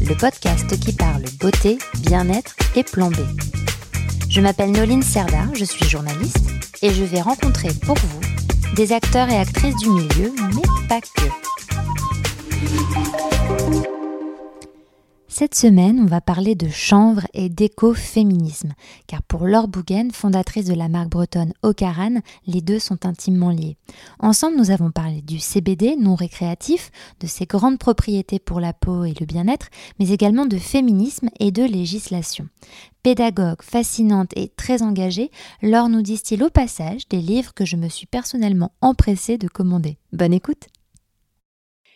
le podcast qui parle beauté, bien-être et plan B. Je m'appelle Noline Serda, je suis journaliste et je vais rencontrer pour vous des acteurs et actrices du milieu, mais pas que. Cette semaine, on va parler de chanvre et d'écoféminisme, car pour Laure Bougen, fondatrice de la marque bretonne Ocaran, les deux sont intimement liés. Ensemble, nous avons parlé du CBD non récréatif, de ses grandes propriétés pour la peau et le bien-être, mais également de féminisme et de législation. Pédagogue, fascinante et très engagée, Laure nous distille au passage des livres que je me suis personnellement empressée de commander. Bonne écoute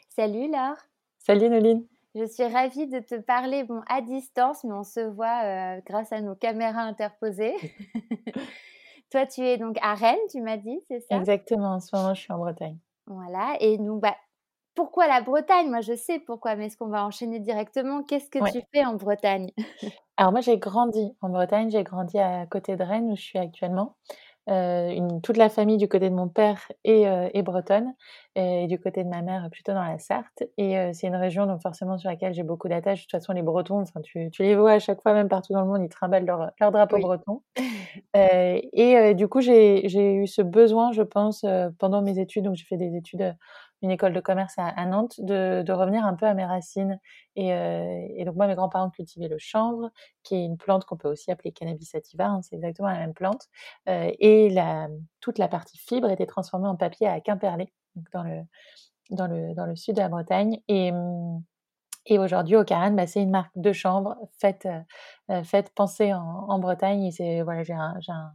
Salut Laure Salut Noline je suis ravie de te parler bon, à distance, mais on se voit euh, grâce à nos caméras interposées. Toi, tu es donc à Rennes, tu m'as dit, c'est ça? Exactement, en ce moment, je suis en Bretagne. Voilà, et donc, bah, pourquoi la Bretagne? Moi, je sais pourquoi, mais est-ce qu'on va enchaîner directement? Qu'est-ce que tu fais en Bretagne? Alors, moi, j'ai grandi en Bretagne, j'ai grandi à côté de Rennes, où je suis actuellement. Euh, une, toute la famille du côté de mon père est, euh, est, bretonne et du côté de ma mère plutôt dans la Sarthe. Et euh, c'est une région donc forcément sur laquelle j'ai beaucoup d'attaches. De toute façon, les Bretons, enfin, tu, tu, les vois à chaque fois, même partout dans le monde, ils trimballent leur, leur drapeau breton. et du coup, j'ai eu ce besoin, je pense, pendant mes études. Donc, j'ai fait des études une école de commerce à, Nantes, de, revenir un peu à mes racines. Et, euh, et donc moi, mes grands-parents cultivaient le chanvre, qui est une plante qu'on peut aussi appeler cannabis sativa, hein, c'est exactement la même plante. Euh, et toute la partie fibre était transformée en papier à Quimperlé, dans le, dans le, dans le sud de la Bretagne. Et, et aujourd'hui, au Caran, bah, c'est une marque de chanvre faite, euh, faite pensée en, Bretagne. Et voilà, j'ai un, un,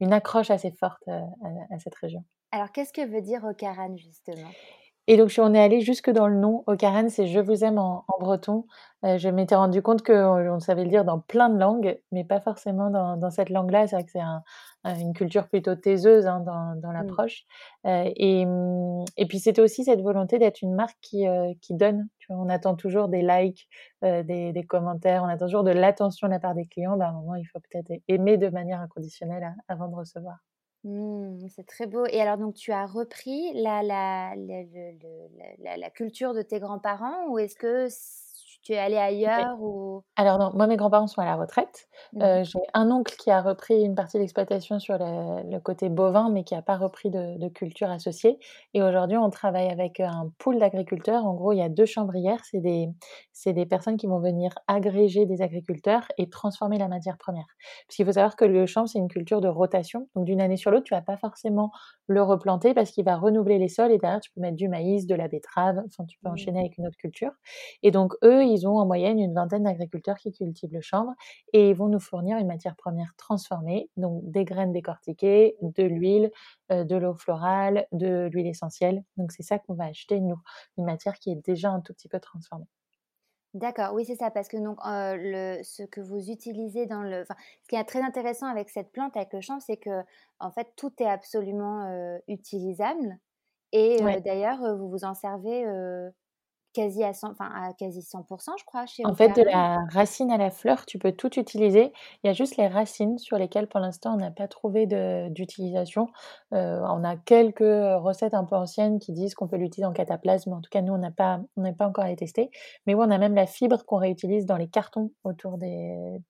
une accroche assez forte à, à, cette région. Alors, qu'est-ce que veut dire Ocaran, justement? Et donc, on est allé jusque dans le nom. Ocaran, c'est Je vous aime en, breton. Euh, je m'étais rendu compte qu'on savait le dire dans plein de langues, mais pas forcément dans, dans cette langue-là. C'est vrai que c'est un, une culture plutôt taiseuse hein, dans, dans mmh. l'approche. Euh, et, mmh, et puis, c'était aussi cette volonté d'être une marque qui, euh, qui donne. Tu vois, on attend toujours des likes, des, des, commentaires, on attend toujours de l'attention de la part des clients. Bah, à un moment, il faut peut-être aimer de manière inconditionnelle hein, avant de recevoir. Mmh, c'est très beau. Et alors, donc, tu as repris la, la, la, la culture de tes grands-parents ou est-ce que tu es allé ailleurs ou... Alors non, moi mes grands-parents sont à la retraite. Mmh euh, j'ai un oncle qui a repris une partie de l'exploitation sur le, côté bovin, mais qui n'a pas repris de, culture associée. Et aujourd'hui, on travaille avec un pool d'agriculteurs. En gros, il y a deux chambrières. C'est des, des personnes qui vont venir agréger des agriculteurs et transformer la matière première. Parce qu'il faut savoir que le champ, c'est une culture de rotation. Donc d'une année sur l'autre, tu vas pas forcément le replanter parce qu'il va renouveler les sols et derrière, tu peux mettre du maïs, de la betterave. Enfin, tu peux mmh. enchaîner avec une autre culture. Et donc eux, ils ont en moyenne une vingtaine d'agriculteurs qui cultivent le chanvre et ils vont nous fournir une matière première transformée, donc des graines décortiquées, de l'huile, euh, de l'eau florale, de l'huile essentielle. Donc c'est ça qu'on va acheter, nous, une matière qui est déjà un tout petit peu transformée. D'accord, oui, c'est ça, parce que donc, euh, le, ce que vous utilisez dans le. Ce qui est très intéressant avec cette plante, avec le chanvre, c'est que en fait, tout est absolument euh, utilisable. Et d'ailleurs, vous vous en servez quasi à 100, enfin à quasi 100%, je crois, chez En fait, de la racine à la fleur, tu peux tout utiliser. Il y a juste les racines sur lesquelles, pour l'instant, on n'a pas trouvé d'utilisation. Euh, on a quelques recettes un peu anciennes qui disent qu'on peut l'utiliser en cataplasme. En tout cas, nous, on n'a pas, on n'a pas encore les tester. Mais oui, on a même la fibre qu'on réutilise dans les cartons autour des,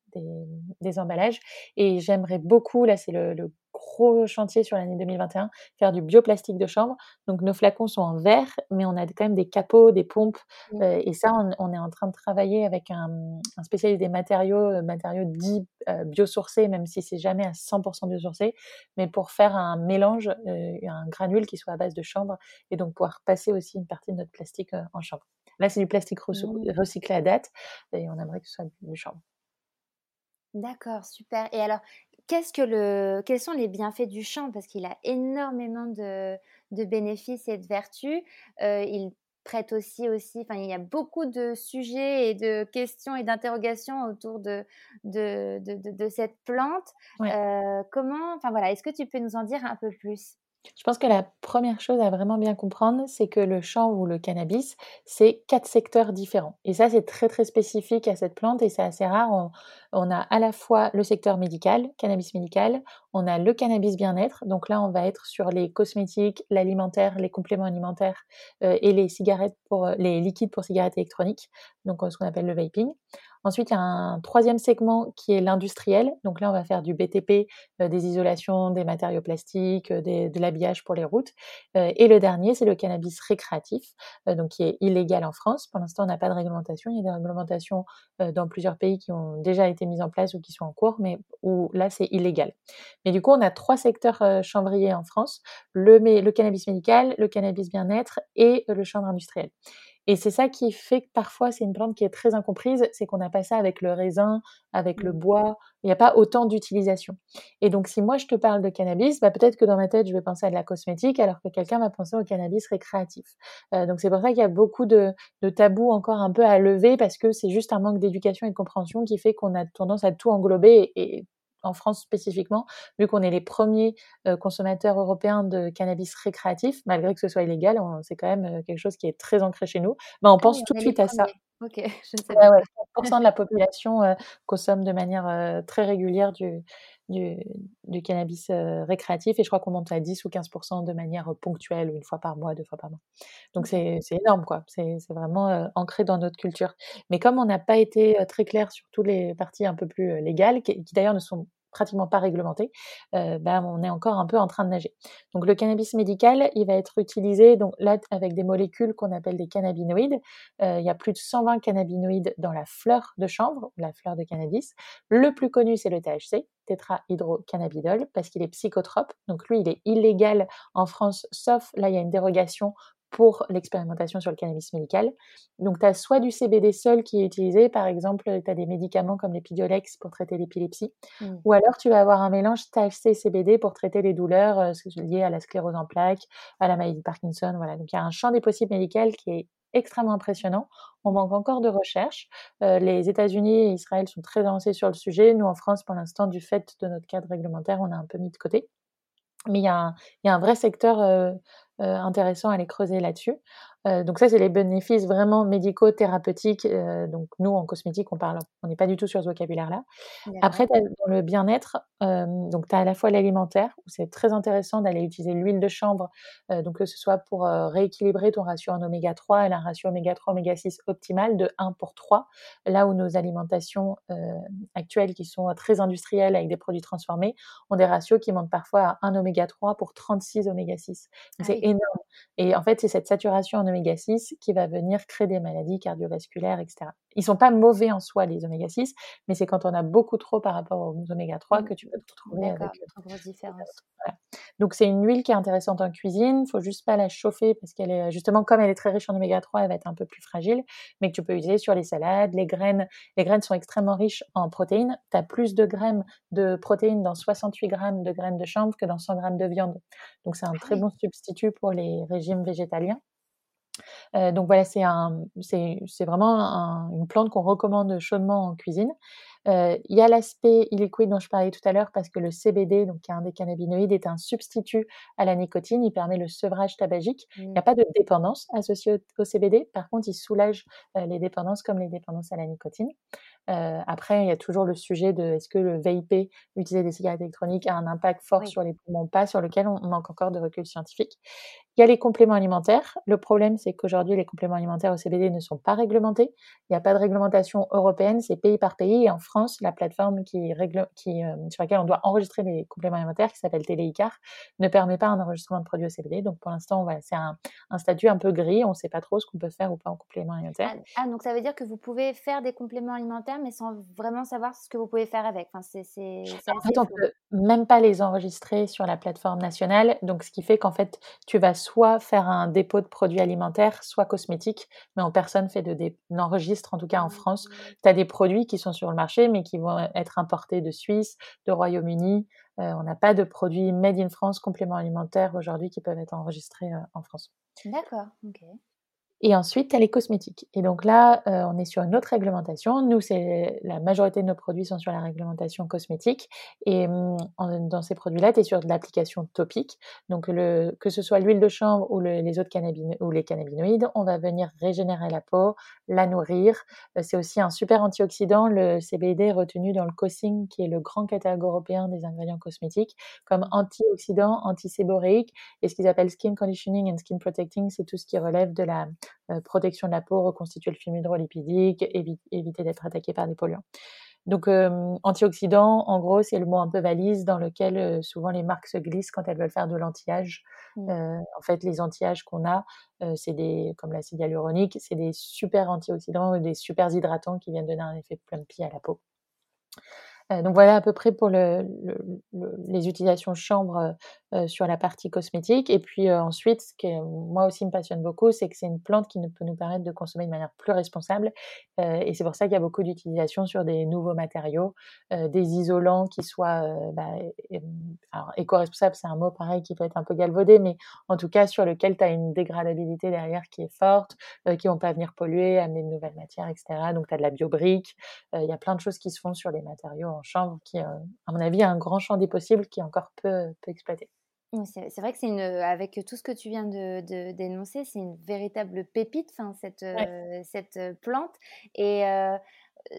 des, emballages. Et j'aimerais beaucoup, là, c'est le, le gros chantier sur l'année 2021, faire du bioplastique de chambre. Donc nos flacons sont en verre, mais on a quand même des capots, des pompes. Mmh. Euh, et ça, on, est en train de travailler avec un, spécialiste des matériaux, euh, matériaux dits euh, biosourcés, même si c'est jamais à 100% biosourcé, mais pour faire un mélange, un granule qui soit à base de chambre, et donc pouvoir passer aussi une partie de notre plastique en chambre. Là, c'est du plastique mmh. recyclé à date, et on aimerait que ce soit du chambre. D'accord, super. Et alors, qu'est-ce que le, quels sont les bienfaits du champ Parce qu'il a énormément de, de, bénéfices et de vertus. Euh, il prête aussi, aussi. Enfin, il y a beaucoup de sujets et de questions et d'interrogations autour de, de, de, cette plante. comment, enfin voilà, est-ce que tu peux nous en dire un peu plus? Je pense que la première chose à vraiment bien comprendre, c'est que le chanvre ou le cannabis, c'est quatre secteurs différents. Et ça, c'est très très spécifique à cette plante et c'est assez rare. On, a à la fois le secteur médical, cannabis médical, on a le cannabis bien-être. Donc là, on va être sur les cosmétiques, l'alimentaire, les compléments alimentaires euh, et les cigarettes pour les liquides pour cigarettes électroniques, donc euh, ce qu'on appelle le vaping. Ensuite, il y a un troisième segment qui est l'industriel. Donc là, on va faire du BTP, euh, des isolations, des matériaux plastiques, euh, de l'habillage pour les routes. Euh, et le dernier, c'est le cannabis récréatif, donc qui est illégal en France. Pour l'instant, on n'a pas de réglementation. Il y a des réglementations dans plusieurs pays qui ont déjà été mises en place ou qui sont en cours, mais où là, c'est illégal. Mais du coup, on a trois secteurs chanvriers en France le, cannabis médical, le cannabis bien-être et le chanvre industriel. Et c'est ça qui fait que parfois c'est une plante qui est très incomprise, c'est qu'on n'a pas ça avec le raisin, avec le mmh. bois, il n'y a pas autant d'utilisation. Et donc si moi je te parle de cannabis, bah, peut-être que dans ma tête je vais penser à de la cosmétique alors que quelqu'un va penser au cannabis récréatif. Euh, donc c'est pour ça qu'il y a beaucoup de, tabous encore un peu à lever parce que c'est juste un manque d'éducation et de compréhension qui fait qu'on a tendance à tout englober et en France spécifiquement, vu qu'on est les premiers euh, consommateurs européens de cannabis récréatif, malgré que ce soit illégal, c'est quand même euh, quelque chose qui est très ancré chez nous. Ben, on ah pense tout de suite à ça. Ok, je ne sais pas. 100% de la population euh, consomme de manière très régulière du, du, cannabis récréatif et je crois qu'on monte à 10 ou 15% de manière ponctuelle, une fois par mois, deux fois par mois. Donc c'est énorme, quoi. C'est vraiment ancré dans notre culture. Mais comme on n'a pas été très clair sur toutes les parties un peu plus légales, qui d'ailleurs ne sont pratiquement pas réglementé, euh, ben, on est encore un peu en train de nager. Donc le cannabis médical, il va être utilisé donc là avec des molécules qu'on appelle des cannabinoïdes. Euh, il y a plus de 120 cannabinoïdes dans la fleur de chanvre, la fleur de cannabis. Le plus connu, c'est le THC, tétrahydrocannabidol, parce qu'il est psychotrope. Donc lui, il est illégal en France, sauf là, il y a une dérogation pour l'expérimentation sur le cannabis médical. Donc, tu as soit du CBD seul qui est utilisé, par exemple, tu as des médicaments comme l'épidiolex pour traiter l'épilepsie, mmh. ou alors tu vas avoir un mélange THC-CBD pour traiter les douleurs euh, liées à la sclérose en plaques, à la maladie de Parkinson. Voilà. Donc, il y a un champ des possibles médicaux qui est extrêmement impressionnant. On manque encore de recherche. Euh, les États-Unis et Israël sont très avancés sur le sujet. Nous, en France, pour l'instant, du fait de notre cadre réglementaire, on a un peu mis de côté. Mais il y, a un, vrai secteur euh, euh, intéressant à aller creuser là-dessus. Euh, donc ça, c'est les bénéfices vraiment médicaux, thérapeutiques. Euh, donc nous, en cosmétique, on parle, on n'est pas du tout sur ce vocabulaire-là. Après, dans le bien-être, euh, donc tu as à la fois l'alimentaire, où c'est très intéressant d'aller utiliser l'huile de chanvre, donc que ce soit pour rééquilibrer ton ratio en oméga 3, elle a un ratio oméga 3, oméga 6 optimal de 1 pour 3, là où nos alimentations actuelles, qui sont très industrielles avec des produits transformés, ont des ratios qui montent parfois à 1 oméga 3 pour 36 oméga 6. Ah c'est énorme. Et en fait, c'est cette saturation en oméga 6 qui va venir créer des maladies cardiovasculaires, etc. Ils sont pas mauvais en soi, les oméga 6, mais c'est quand on a beaucoup trop par rapport aux oméga 3 mmh. que tu peux te retrouver avec une grosse différence. Donc c'est une huile qui est intéressante en cuisine, faut juste pas la chauffer parce qu'elle est justement comme elle est très riche en oméga 3, elle va être un peu plus fragile, mais que tu peux utiliser sur les salades, les graines. Les graines sont extrêmement riches en protéines. Tu as plus de grammes de protéines dans 68 grammes de graines de chanvre que dans 100 grammes de viande. Donc c'est un ah très bon substitut pour les régimes végétaliens. Euh, donc voilà, c'est un, c'est, vraiment une plante qu'on recommande chaudement en cuisine. Euh, il y a l'aspect illiquide dont je parlais tout à l'heure parce que le CBD, donc qui est un des cannabinoïdes, est un substitut à la nicotine. Il permet le sevrage tabagique. Il n'y a mmh. pas de dépendance associée au, CBD. Par contre, il soulage euh, les dépendances comme les dépendances à la nicotine. Euh, après, il y a toujours le sujet de est-ce que le VIP, utiliser des cigarettes électroniques, a un impact fort sur les poumons pas, sur lequel on manque encore de recul scientifique. Il y a les compléments alimentaires. Le problème, c'est qu'aujourd'hui, les compléments alimentaires au CBD ne sont pas réglementés. Il n'y a pas de réglementation européenne, c'est pays par pays. Et en France, la plateforme qui règle, qui, euh, sur laquelle on doit enregistrer les compléments alimentaires, qui s'appelle Téléicar, ne permet pas un enregistrement de produits au CBD. Donc pour l'instant, voilà, c'est un, un, statut un peu gris. On ne sait pas trop ce qu'on peut faire ou pas en complément alimentaire. Ah, ah, donc ça veut dire que vous pouvez faire des compléments alimentaires, mais sans vraiment savoir ce que vous pouvez faire avec. Enfin, c'est, en fait, on peut même pas les enregistrer sur la plateforme nationale. Donc ce qui fait qu'en fait, tu vas soit faire un dépôt de produits alimentaires, soit cosmétiques, mais en personne fait de n'enregistre en tout cas en France. Mmh. Tu as des produits qui sont sur le marché, mais qui vont être importés de Suisse, de Royaume-Uni. Euh, on n'a pas de produits made in France, compléments alimentaires aujourd'hui qui peuvent être enregistrés euh, en France. D'accord, ok. Et ensuite, tu as les cosmétiques. Et donc là, euh, on est sur une autre réglementation. Nous, c'est la majorité de nos produits sont sur la réglementation cosmétique. Et hum, dans ces produits-là, tu es sur de l'application topique. Donc que ce soit l'huile de chanvre ou les autres ou les cannabinoïdes, on va venir régénérer la peau, la nourrir. Euh, c'est aussi un super antioxydant. Le CBD retenu dans le COSING, qui est le grand catalogue européen des ingrédients cosmétiques, comme antioxydant, antiséboréique. Et ce qu'ils appellent skin conditioning and skin protecting, c'est tout ce qui relève de la protection de la peau, reconstituer le film hydrolipidique, éviter d'être attaqué par des polluants. Donc, euh, antioxydant, en gros, c'est le mot un peu valise dans lequel euh, souvent les marques se glissent quand elles veulent faire de l'anti-âge. Mmh. en fait, les anti-âges qu'on a, c'est des, comme l'acide hyaluronique, c'est des super antioxydants ou des super hydratants qui viennent donner un effet plein de pied à la peau. Euh, donc voilà à peu près pour le, les utilisations chambre euh, euh, sur la partie cosmétique. Et puis ensuite, ce qui moi aussi me passionne beaucoup, c'est que c'est une plante qui peut nous permettre de consommer de manière plus responsable. et c'est pour ça qu'il y a beaucoup d'utilisation sur des nouveaux matériaux, des isolants qui soient bah, éco-responsables, c'est un mot pareil qui peut être un peu galvaudé, mais en tout cas sur lequel tu as une dégradabilité derrière qui est forte, qui vont pas venir polluer, amener de nouvelles matières, etc. Donc tu as de la biobrique, il y a plein de choses qui se font sur les matériaux en chambre qui, euh, à mon avis, a un grand champ des possibles qui est encore peu, peu exploité. C'est vrai que c'est une, avec tout ce que tu viens de, dénoncer, c'est une véritable pépite, fin, cette, euh, cette euh, plante. Et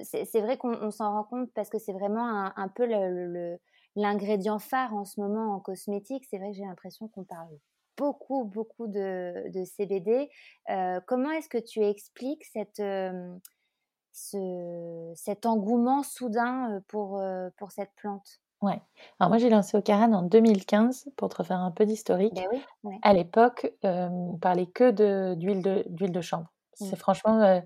c'est vrai qu'on s'en rend compte parce que c'est vraiment un, peu l'ingrédient phare en ce moment en cosmétique. C'est vrai que j'ai l'impression qu'on parle beaucoup, beaucoup de, de CBD. comment est-ce que tu expliques cette, ce, cet engouement soudain pour, pour cette plante? Ouais. Alors moi j'ai lancé Ocaran en 2015 pour te refaire un peu d'historique. Ben à l'époque, on parlait que d'huile de, d'huile de chanvre. Mmh. C'est franchement,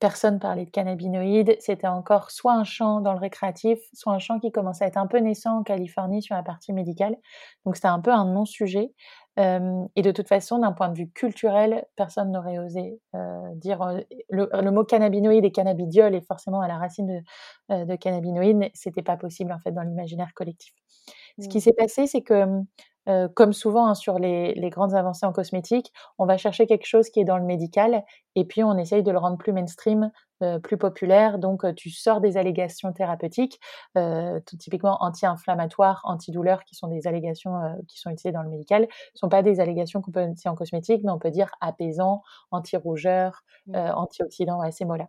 personne parlait de cannabinoïdes. C'était encore soit un champ dans le récréatif, soit un champ qui commençait à être un peu naissant en Californie sur la partie médicale. Donc c'était un peu un non-sujet et de toute façon, d'un point de vue culturel, personne n'aurait osé dire le, mot cannabinoïde et cannabidiol est forcément à la racine de, de cannabinoïde. C'était pas possible en fait dans l'imaginaire collectif. Ce qui mmh. s'est passé, c'est que comme souvent hein, sur les, les, grandes avancées en cosmétique, on va chercher quelque chose qui est dans le médical et puis on essaye de le rendre plus mainstream euh, plus populaire. Donc, euh, tu sors des allégations thérapeutiques, euh, typiquement anti-inflammatoires, antidouleurs, qui sont des allégations qui sont utilisées dans le médical, ne sont pas des allégations qu'on peut utiliser en cosmétique, mais on peut dire apaisant, anti-rougeur, mmh. antioxydant, à ces mots-là.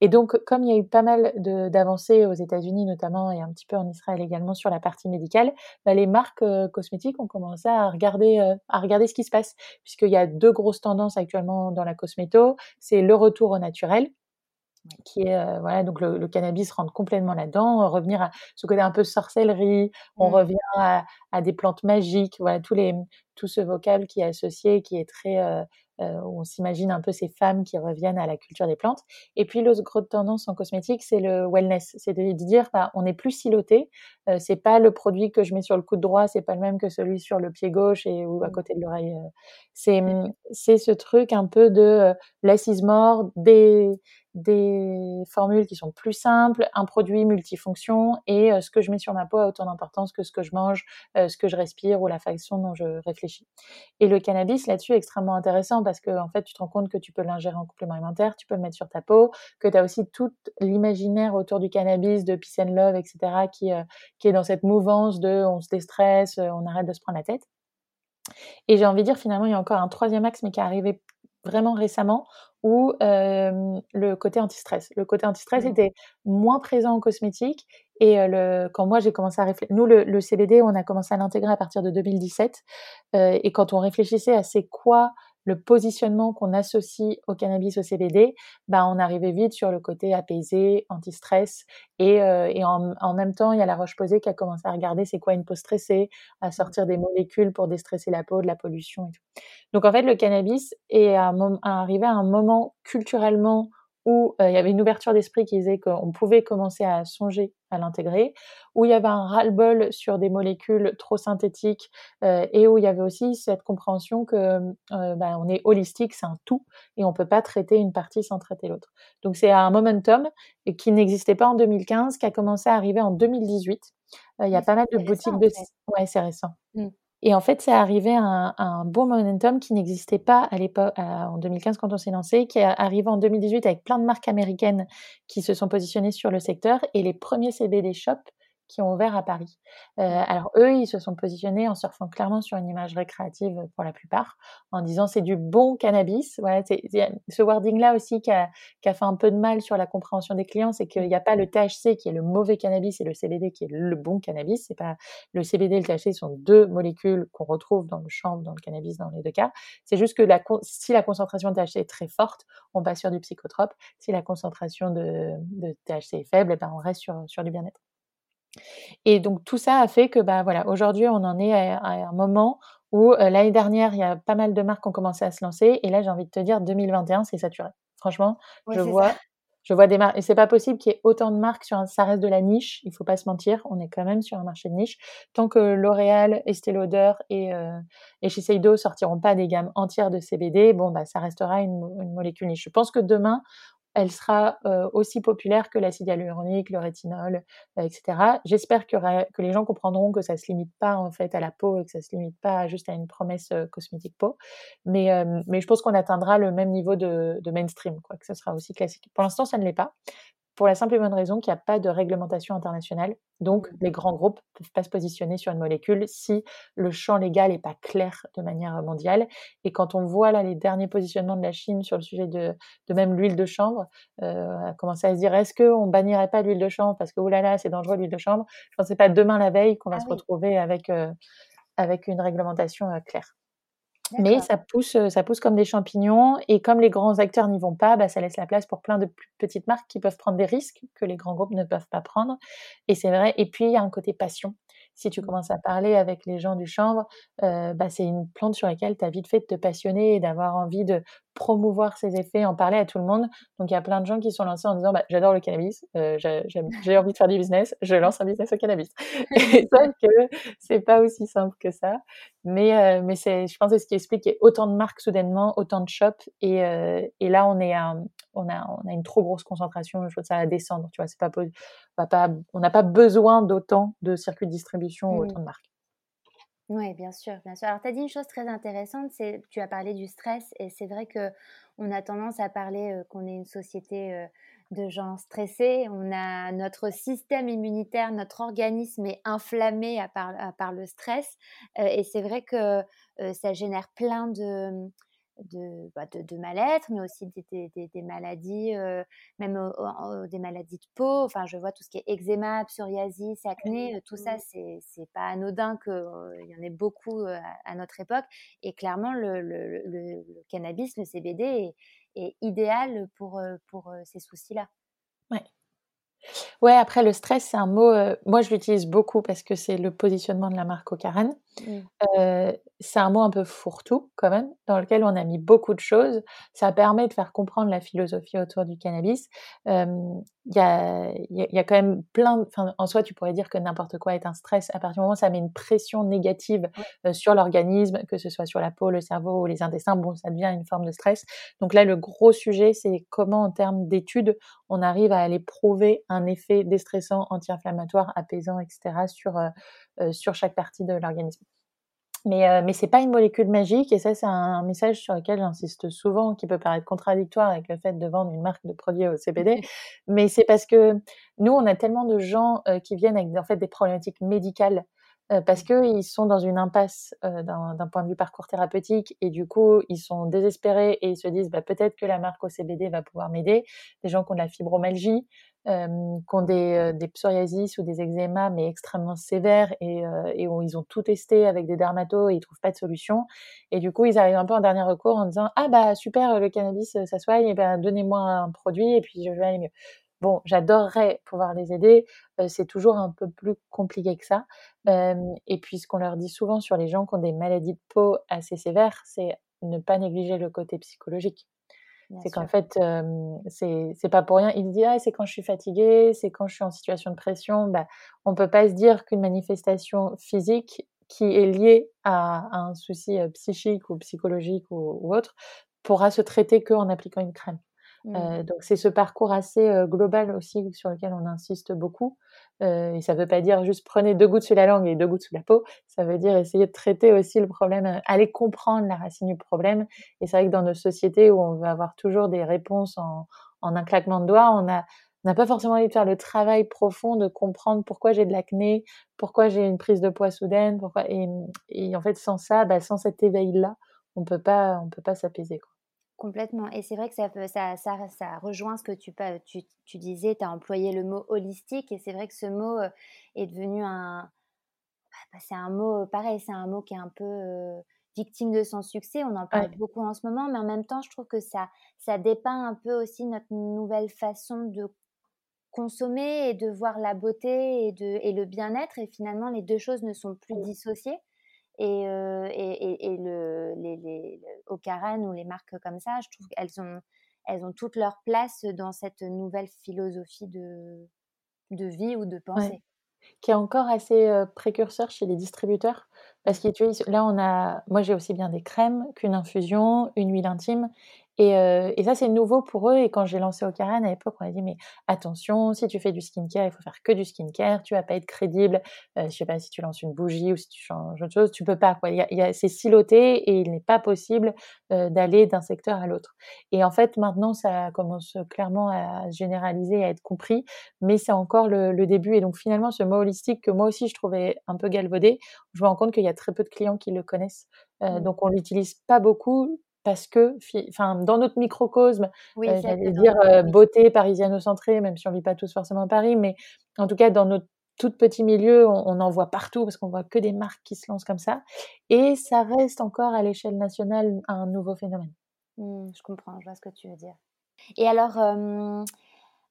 Et donc, comme il y a eu pas mal d'avancées aux États-Unis notamment et un petit peu en Israël également sur la partie médicale, bah, les marques cosmétiques ont commencé à regarder, à regarder ce qui se passe, puisqu'il y a deux grosses tendances actuellement dans la cosméto. C'est le retour au naturel, qui est euh, voilà donc le, cannabis rentre complètement là-dedans. Revenir à ce côté un peu sorcellerie. On mmh. revient à, des plantes magiques. Voilà tous les tout ce vocable qui est associé qui est très euh, euh, on s'imagine un peu ces femmes qui reviennent à la culture des plantes. Et puis l'autre grosse tendance en cosmétique c'est le wellness. C'est de dire bah, on n'est plus siloté. C'est pas le produit que je mets sur le coude droit c'est pas le même que celui sur le pied gauche et ou à mmh. côté de l'oreille. C'est c'est ce truc un peu de l'assise mort des des formules qui sont plus simples, un produit multifonction et euh, ce que je mets sur ma peau a autant d'importance que ce que je mange, euh, ce que je respire ou la façon dont je réfléchis. Et le cannabis là-dessus est extrêmement intéressant parce que en fait tu te rends compte que tu peux l'ingérer en complément alimentaire, tu peux le mettre sur ta peau, que tu as aussi tout l'imaginaire autour du cannabis, de peace and love, etc. qui, euh, qui est dans cette mouvance de on se déstresse, on arrête de se prendre la tête. Et j'ai envie de dire finalement il y a encore un troisième axe mais qui est arrivé vraiment récemment où le côté anti-stress. Le côté anti-stress mmh. était moins présent en cosmétique et le, quand moi j'ai commencé à réfléchir, nous le, le, CBD on a commencé à l'intégrer à partir de 2017 et quand on réfléchissait à c'est quoi le positionnement qu'on associe au cannabis au CBD, bah on arrivait vite sur le côté apaisé, anti-stress et, euh, et en, en, même temps il y a la roche posée qui a commencé à regarder c'est quoi une peau stressée, à mmh. sortir des molécules pour déstresser la peau, de la pollution et tout. Donc en fait le cannabis est arrivé à un moment culturellement où euh, il y avait une ouverture d'esprit qui disait qu'on pouvait commencer à songer à l'intégrer, où il y avait un ras-le-bol sur des molécules trop synthétiques euh, et où il y avait aussi cette compréhension que euh, bah, on est holistique, c'est un tout et on peut pas traiter une partie sans traiter l'autre. Donc c'est un momentum qui n'existait pas en 2015, qui a commencé à arriver en 2018. il y a pas mal de boutiques de... Ouais, c'est récent. Mmh. Et en fait, c'est arrivé un, un, bon momentum qui n'existait pas à l'époque, en 2015 quand on s'est lancé, qui est arrivé en 2018 avec plein de marques américaines qui se sont positionnées sur le secteur. Et les premiers CBD shops qui ont ouvert à Paris. Euh, alors eux, ils se sont positionnés en surfant clairement sur une image récréative pour la plupart, en disant c'est du bon cannabis. Voilà, c'est ce wording-là aussi qui a, qui a, fait un peu de mal sur la compréhension des clients, c'est qu'il n'y a pas le THC qui est le mauvais cannabis et le CBD qui est le bon cannabis. C'est pas le CBD et le THC sont deux molécules qu'on retrouve dans le chanvre, dans le cannabis, dans les deux cas. C'est juste que la, si la concentration de THC est très forte, on passe sur du psychotrope. Si la concentration de, de THC est faible, eh ben on reste sur, sur du bien-être. Et donc tout ça a fait que bah voilà, aujourd'hui on en est à, un moment où euh, l'année dernière il y a pas mal de marques qui ont commencé à se lancer et là j'ai envie de te dire 2021 c'est saturé. Franchement, je vois je vois des marques et c'est pas possible qu'il y ait autant de marques sur un, ça reste de la niche, il faut pas se mentir, on est quand même sur un marché de niche. Tant que L'Oréal, Estée Lauder et euh, et Shiseido sortiront pas des gammes entières de CBD, bon bah ça restera une, une molécule niche. Je pense que demain elle sera euh, aussi populaire que l'acide hyaluronique, le rétinol, euh, etc. J'espère que, les gens comprendront que ça se limite pas en fait à la peau et que ça se limite pas juste à une promesse euh, cosmétique peau. Mais, mais je pense qu'on atteindra le même niveau de, de mainstream, quoi, que ce sera aussi classique. Pour l'instant, ça ne l'est pas pour la simple et bonne raison qu'il n'y a pas de réglementation internationale. Donc, mmh. les grands groupes ne peuvent pas se positionner sur une molécule si le champ légal n'est pas clair de manière mondiale. Et quand on voit là les derniers positionnements de la Chine sur le sujet de, de même l'huile de chanvre, euh, à commencer à se dire est-ce qu'on bannirait pas l'huile de chanvre parce que oulala, c'est dangereux l'huile de chanvre? Je ne pensais pas demain la veille qu'on va ah se retrouver avec, euh, avec une réglementation euh, claire. Mais ça pousse, ça pousse comme des champignons et comme les grands acteurs n'y vont pas, bah, ça laisse la place pour plein de petites marques qui peuvent prendre des risques que les grands groupes ne peuvent pas prendre. Et c'est vrai. Et puis il y a un côté passion si tu mmh. commences à parler avec les gens du chanvre, euh, bah, c'est une plante sur laquelle tu as vite fait de te passionner et d'avoir envie de promouvoir ses effets, en parler à tout le monde. Donc il y a plein de gens qui sont lancés en disant bah, j'adore le cannabis, euh, j'ai envie de faire du business, je lance un business au cannabis. et sauf que c'est pas aussi simple que ça. Mais, euh, mais c'est, je pense que c'est ce qui explique qu'il y ait autant de marques soudainement, autant de shops. Et, euh, et là, on, est on, a, on a une trop grosse concentration. Je trouve ça à descendre. Tu vois, c'est pas, on n'a pas besoin d'autant de circuits de distribution ou autant de marques. Oui, bien sûr, bien sûr. Alors, tu as dit une chose très intéressante, c'est tu as parlé du stress, et c'est vrai que on a tendance à parler qu'on est une société de gens stressés. On a notre système immunitaire, notre organisme est inflammé à par, le stress. Et c'est vrai que ça génère plein de, de, bah, de, mal-être, mais aussi des, maladies, euh, même des maladies de peau. Enfin, je vois tout ce qui est eczéma, psoriasis, acné, tout ça, c'est, c'est pas anodin qu'il y en ait beaucoup à, notre époque. Et clairement, le, le, le cannabis, le CBD est, est idéal pour, pour ces soucis-là. Ouais. Ouais, après le stress, c'est un mot, moi je l'utilise beaucoup parce que c'est le positionnement de la marque Ocaran. Mmh. c'est un mot un peu fourre-tout quand même, dans lequel on a mis beaucoup de choses. Ça permet de faire comprendre la philosophie autour du cannabis. Il y, a, y, a, quand même plein, en soi tu pourrais dire que n'importe quoi est un stress à partir du moment où ça met une pression négative sur l'organisme, que ce soit sur la peau, le cerveau ou les intestins, bon ça devient une forme de stress. Donc là le gros sujet c'est comment en termes d'études on arrive à aller prouver un effet déstressant, anti-inflammatoire, apaisant, etc. sur sur chaque partie de l'organisme. Mais, euh, mais c'est pas une molécule magique et ça c'est un, message sur lequel j'insiste souvent qui peut paraître contradictoire avec le fait de vendre une marque de produits au CBD mais c'est parce que nous on a tellement de gens euh, qui viennent avec en fait des problématiques médicales euh, parce qu'ils sont dans une impasse euh, d'un point de vue parcours thérapeutique et du coup ils sont désespérés et ils se disent bah, peut-être que la marque au CBD va pouvoir m'aider. Des gens qui ont de la fibromyalgie, euh, qui ont des, des, psoriasis ou des eczémas mais extrêmement sévères et, et, où ils ont tout testé avec des dermatos et ils trouvent pas de solution. Et du coup ils arrivent un peu en dernier recours en disant ah bah super le cannabis ça soigne ben donnez-moi un produit et puis je vais aller mieux. Bon, j'adorerais pouvoir les aider. c'est toujours un peu plus compliqué que ça. et puis, ce qu'on leur dit souvent sur les gens qui ont des maladies de peau assez sévères, c'est ne pas négliger le côté psychologique. C'est qu'en fait, c'est pas pour rien. Ils disent ah, c'est quand je suis fatiguée, c'est quand je suis en situation de pression. Bah, on peut pas se dire qu'une manifestation physique qui est liée à, un souci psychique ou psychologique ou, ou autre pourra se traiter qu'en appliquant une crème. Mmh. donc c'est ce parcours assez global aussi sur lequel on insiste beaucoup. Et ça ne veut pas dire juste prenez deux gouttes sous la langue et deux gouttes sous la peau. Ça veut dire essayer de traiter aussi le problème, aller comprendre la racine du problème. Et c'est vrai que dans nos sociétés où on veut avoir toujours des réponses en, en un claquement de doigts, on n'a pas forcément envie de faire le travail profond de comprendre pourquoi j'ai de l'acné, pourquoi j'ai une prise de poids soudaine, pourquoi et, en fait sans ça, bah, sans cet éveil là, on peut pas on peut pas s'apaiser. Complètement. Et c'est vrai que ça, ça, ça, ça, rejoint ce que tu, tu, tu disais, tu as employé le mot holistique, et c'est vrai que ce mot euh, est devenu un... Bah, c'est un mot, pareil, c'est un mot qui est un peu euh, victime de son succès, on en parle beaucoup en ce moment, mais en même temps, je trouve que ça, ça dépeint un peu aussi notre nouvelle façon de consommer et de voir la beauté et, de, et le bien-être, et finalement, les deux choses ne sont plus dissociées. Et, et, et, le, les, les, ou les marques comme ça, je trouve qu'elles ont, elles ont toute leur place dans cette nouvelle philosophie de, de vie ou de pensée. Qui est encore assez précurseur chez les distributeurs. Parce que là, on a, moi j'ai aussi bien des crèmes qu'une infusion, une huile intime. Et, euh, et, ça, c'est nouveau pour eux. Et quand j'ai lancé Ocaran à l'époque, on a dit mais attention, si tu fais du skincare, il faut faire que du skincare. Tu vas pas être crédible. Euh, je sais pas si tu lances une bougie ou si tu changes autre chose, tu peux pas. Quoi. Il y a, c'est siloté et il n'est pas possible euh, d'aller d'un secteur à l'autre. Et en fait, maintenant, ça commence clairement à se généraliser, à être compris, mais c'est encore le, le, début. Et donc finalement, ce mot holistique que moi aussi je trouvais un peu galvaudé, je me rends compte qu'il y a très peu de clients qui le connaissent. Euh, mmh. Donc on l'utilise pas beaucoup parce que, enfin, dans notre microcosme, oui, euh, j'allais dire euh, beauté parisiano-centrée, même si on vit pas tous forcément à Paris, mais en tout cas dans notre tout petit milieu, on, en voit partout parce qu'on voit que des marques qui se lancent comme ça, et ça reste encore à l'échelle nationale un nouveau phénomène. Mmh, je comprends, je vois ce que tu veux dire. Et alors,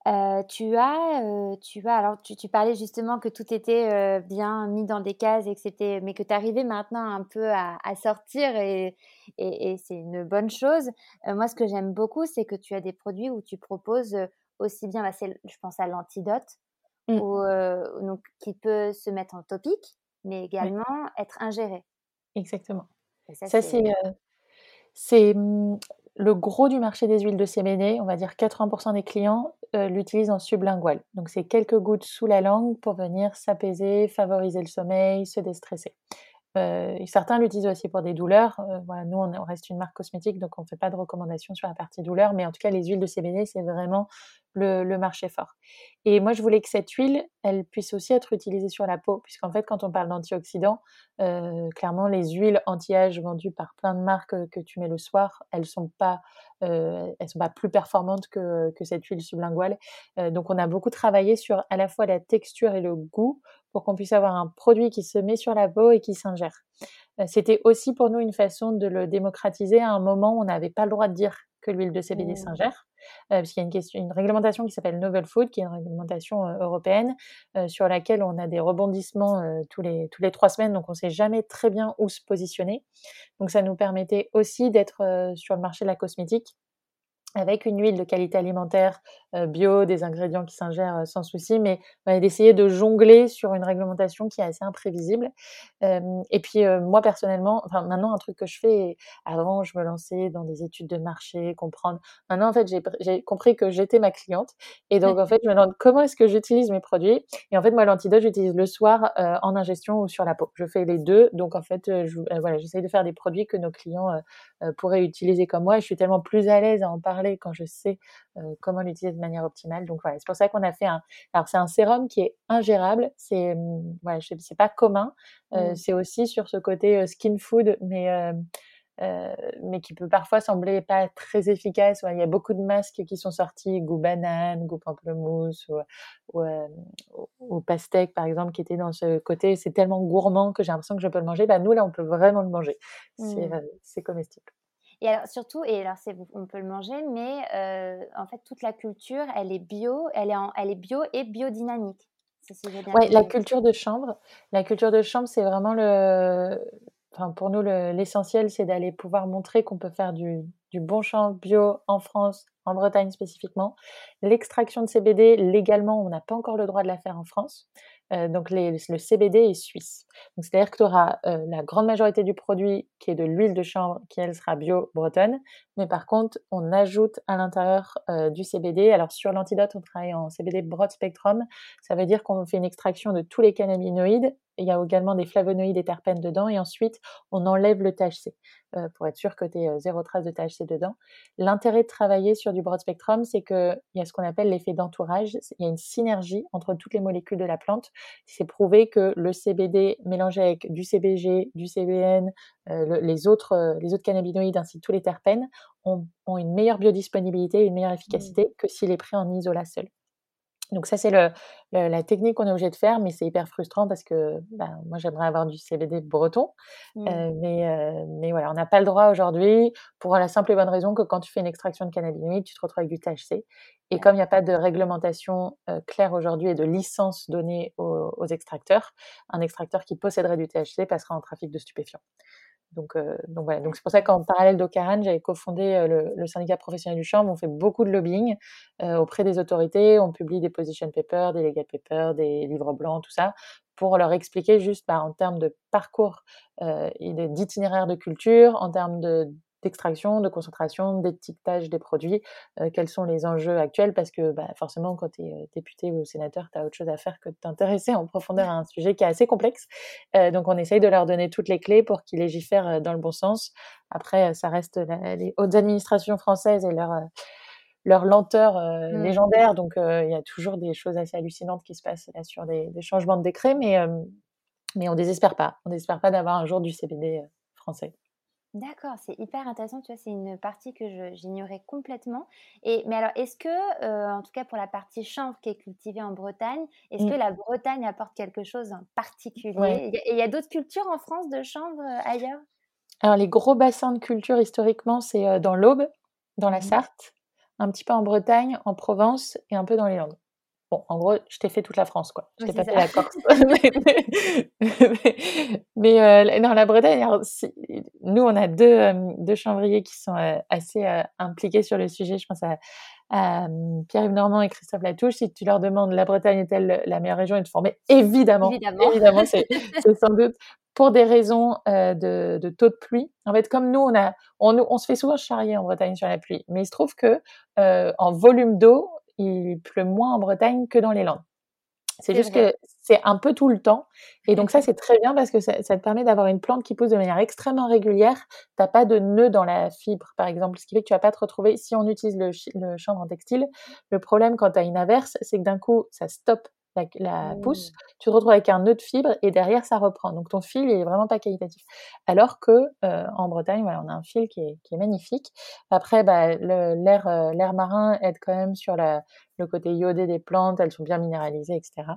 tu as, tu as, alors tu, parlais justement que tout était bien mis dans des cases et que c'était, mais que tu arrivais maintenant un peu à, sortir et, et, c'est une bonne chose. moi, ce que j'aime beaucoup, c'est que tu as des produits où tu proposes aussi bien, bah, je pense à l'antidote, mmh. donc qui peut se mettre en topique, mais également être ingéré. Exactement. ça, c'est, c'est mmh, le gros du marché des huiles de CBD, on va dire 80% des clients euh, l'utilisent en sublingual. Donc c'est quelques gouttes sous la langue pour venir s'apaiser, favoriser le sommeil, se déstresser. Euh, certains l'utilisent aussi pour des douleurs. Euh, voilà, nous, on, reste une marque cosmétique, donc on ne fait pas de recommandations sur la partie douleur, mais en tout cas, les huiles de CBD, c'est vraiment le, marché fort. Et moi, je voulais que cette huile, elle puisse aussi être utilisée sur la peau, puisqu'en fait, quand on parle d'antioxydants, euh, clairement, les huiles anti-âge vendues par plein de marques que tu mets le soir, elles sont pas, sont pas plus performantes que, que cette huile sublinguale. Donc, on a beaucoup travaillé sur à la fois la texture et le goût pour qu'on puisse avoir un produit qui se met sur la peau et qui s'ingère. Euh, c'était aussi pour nous une façon de le démocratiser à un moment où on n'avait pas le droit de dire que l'huile de CBD mmh. s'ingère, euh, parce qu'il y a une, question, une réglementation qui s'appelle Novel Food, qui est une réglementation euh, européenne, sur laquelle on a des rebondissements tous, les, tous les trois semaines, donc on ne sait jamais très bien où se positionner. Donc ça nous permettait aussi d'être sur le marché de la cosmétique avec une huile de qualité alimentaire euh, bio, des ingrédients qui s'ingèrent euh, sans souci, mais d'essayer de jongler sur une réglementation qui est assez imprévisible. et puis moi personnellement, enfin maintenant un truc que je fais, avant je me lançais dans des études de marché, comprendre. Maintenant en fait j'ai compris que j'étais ma cliente et donc en fait je me demande comment est-ce que j'utilise mes produits. Et en fait moi l'antidote j'utilise le soir euh, en ingestion ou sur la peau. Je fais les deux, donc en fait je, voilà j'essaye de faire des produits que nos clients pourraient utiliser comme moi. Et je suis tellement plus à l'aise à en parler quand je sais comment l'utiliser de manière optimale. Donc voilà, c'est pour ça qu'on a fait un. Alors c'est un sérum qui est ingérable, c'est mmh, voilà, c'est pas commun. Mmh. C'est aussi sur ce côté skin food, mais mais qui peut parfois sembler pas très efficace. Il y a beaucoup de masques qui sont sortis, goût banane, goût pamplemousse ou, ou, pastèque par exemple, qui étaient dans ce côté. C'est tellement gourmand que j'ai l'impression que je peux le manger. Bah, nous là, on peut vraiment le manger. C'est mmh. comestible. Et alors surtout, et alors on peut le manger, mais euh, en fait toute la culture, elle est bio, elle est, elle est bio et biodynamique. Oui, la culture de chambre, la culture de chambre, c'est vraiment le, enfin pour nous l'essentiel, c'est d'aller pouvoir montrer qu'on peut faire du, du bon chanvre bio en France, en Bretagne spécifiquement. L'extraction de CBD légalement, on n'a pas encore le droit de la faire en France. Euh, donc le CBD est suisse. C'est-à-dire que tu auras euh, la grande majorité du produit qui est de l'huile de chanvre, qui elle sera bio bretonne, mais par contre, on ajoute à l'intérieur du CBD. Alors sur l'antidote, on travaille en CBD broad spectrum. Ça veut dire qu'on fait une extraction de tous les cannabinoïdes il y a également des flavonoïdes et terpènes dedans, et ensuite on enlève le THC euh, pour être sûr que tu aies zéro trace de THC dedans. L'intérêt de travailler sur du broad spectrum, c'est qu'il y a ce qu'on appelle l'effet d'entourage. Il y a une synergie entre toutes les molécules de la plante. C'est prouvé que le CBD mélangé avec du CBG, du CBN, euh, les, autres, euh, les autres cannabinoïdes ainsi que tous les terpènes ont, ont une meilleure biodisponibilité et une meilleure mmh. efficacité que s'il est pris en isola seul. Donc ça, c'est le, la technique qu'on est obligé de faire, mais c'est hyper frustrant parce que bah, moi, j'aimerais avoir du CBD breton. Mmh. Euh, mais, euh, mais voilà, on n'a pas le droit aujourd'hui pour la simple et bonne raison que quand tu fais une extraction de cannabinoïdes, tu te retrouves avec du THC. Et comme il n'y a pas de réglementation euh, claire aujourd'hui et de licence donnée aux, aux, extracteurs, un extracteur qui posséderait du THC passera en trafic de stupéfiants. Donc, euh, donc voilà. Donc c'est pour ça qu'en parallèle d'Ocaran, j'avais cofondé euh, le, le, syndicat professionnel du champ. On fait beaucoup de lobbying euh, auprès des autorités. On publie des position papers, des legal papers, des livres blancs, tout ça, pour leur expliquer juste bah, en termes de parcours euh, d'itinéraire de culture, en termes de d'extraction, de concentration, d'étiquetage des produits, euh, quels sont les enjeux actuels, parce que bah, forcément, quand tu es euh, député ou sénateur, tu as autre chose à faire que de t'intéresser en profondeur à un sujet qui est assez complexe. Euh, donc, on essaye de leur donner toutes les clés pour qu'ils légifèrent dans le bon sens. Après, ça reste les hautes administrations françaises et leur leur lenteur mmh. légendaire. Donc, il y a toujours des choses assez hallucinantes qui se passent là sur des, des changements de décret, mais, mais on désespère pas. On désespère pas d'avoir un jour du CBD français. D'accord, c'est hyper intéressant, tu vois, c'est une partie que j'ignorais complètement. Et, mais alors, est-ce que, euh, en tout cas pour la partie chanvre qui est cultivée en Bretagne, est-ce que mmh. la Bretagne apporte quelque chose en particulier? Et il y a, d'autres cultures en France de chanvre euh, ailleurs? Alors, les gros bassins de culture, historiquement, c'est euh, dans l'Aube, dans la mmh Sarthe, un petit peu en Bretagne, en Provence et un peu dans les Landes. Bon, en gros, je t'ai fait toute la France, quoi. Je t'ai pas fait la Corse. mais, euh, non, la Bretagne, nous, on a deux, euh, deux chanvriers qui sont euh, assez impliqués sur le sujet. Je pense à, Pierre-Yves Normand et Christophe Latouche. Si tu leur demandes la Bretagne est-elle la meilleure région, ils te font mais évidemment, évidemment, c'est sans doute pour des raisons de, de, taux de pluie. En fait, comme nous, on a, on, on se fait souvent charrier en Bretagne sur la pluie, mais il se trouve que en volume d'eau, il pleut moins en Bretagne que dans les Landes. C'est juste que c'est un peu tout le temps. Et donc ça, c'est très bien parce que ça, te permet d'avoir une plante qui pousse de manière extrêmement régulière. Tu n'as pas de nœud dans la fibre, par exemple, ce qui fait que tu vas pas te retrouver, si on utilise le, le chanvre en textile, le problème quand tu as une averse, c'est que d'un coup, ça stoppe la, la pousse, mmh. tu te retrouves avec un nœud de fibre et derrière ça reprend. Donc ton fil il est vraiment pas qualitatif. Alors que euh, en Bretagne, voilà, on a un fil qui est, qui est magnifique. Après, bah, l'air euh, l'air marin aide quand même sur la, le côté iodé des plantes, elles sont bien minéralisées, etc.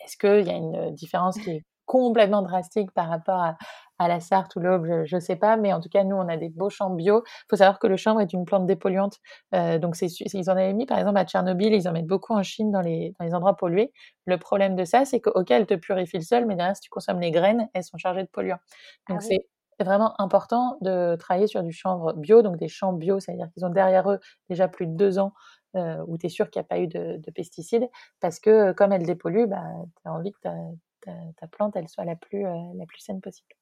Est-ce qu'il y a une différence qui est complètement drastique par rapport à, à la Sarthe ou l'Aube, je ne sais pas, mais en tout cas, nous, on a des beaux champs bio. Il faut savoir que le chanvre est une plante dépolluante. Euh, donc, c'est, ils en avaient mis, par exemple, à Tchernobyl, ils en mettent beaucoup en Chine dans les, dans les endroits pollués. Le problème de ça, c'est que, OK, elle te purifie le sol, mais derrière, si tu consommes les graines, elles sont chargées de polluants. Donc, ah c'est vraiment important de travailler sur du chanvre bio, donc des champs bio, c'est-à-dire qu'ils ont derrière eux déjà plus de deux ans euh, où tu es sûr qu'il n'y a pas eu de, de, pesticides, parce que comme elle dépollue, bah, tu as envie que ta, ta, ta, plante elle soit la plus, euh, la plus saine possible.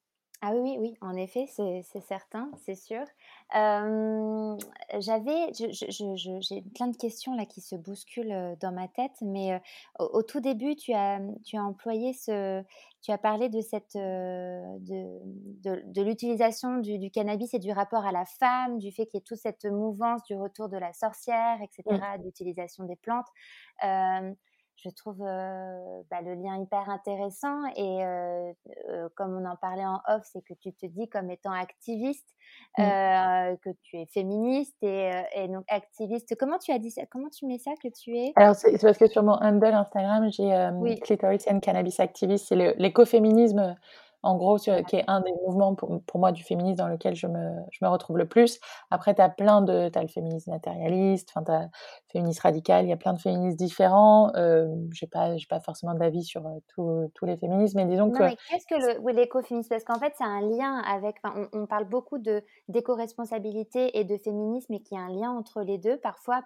Ah oui, oui, en effet, c'est certain, c'est sûr. J'avais, j'ai plein de questions là qui se bousculent dans ma tête, mais au, tout début, tu as, tu as employé ce, tu as parlé de cette, de, de, l'utilisation du, du, cannabis et du rapport à la femme, du fait qu'il y ait toute cette mouvance du retour de la sorcière, etc., mmh. d'utilisation des plantes je trouve bah, le lien hyper intéressant et comme on en parlait en off, c'est que tu te dis comme étant activiste, mmh. que tu es féministe et, et, donc activiste. Comment tu as dit ça Comment tu mets ça que tu es? Alors c'est parce que sur mon handle Instagram, j'ai oui. Clitoris and Cannabis Activist, c'est l'écoféminisme en gros, qui est un des mouvements pour, moi du féminisme dans lequel je me, je me retrouve le plus. Après, tu as plein de. Tu as le féminisme matérialiste, tu as le féminisme radical, il y a plein de féministes différents. Euh, je n'ai pas, pas forcément d'avis sur euh, tous les féminismes, mais disons non, que. Mais qu'est-ce que l'écoféminisme? Parce qu'en fait, c'est un lien avec. On, on, parle beaucoup d'éco-responsabilité et de féminisme, et qu'il y a un lien entre les deux. Parfois,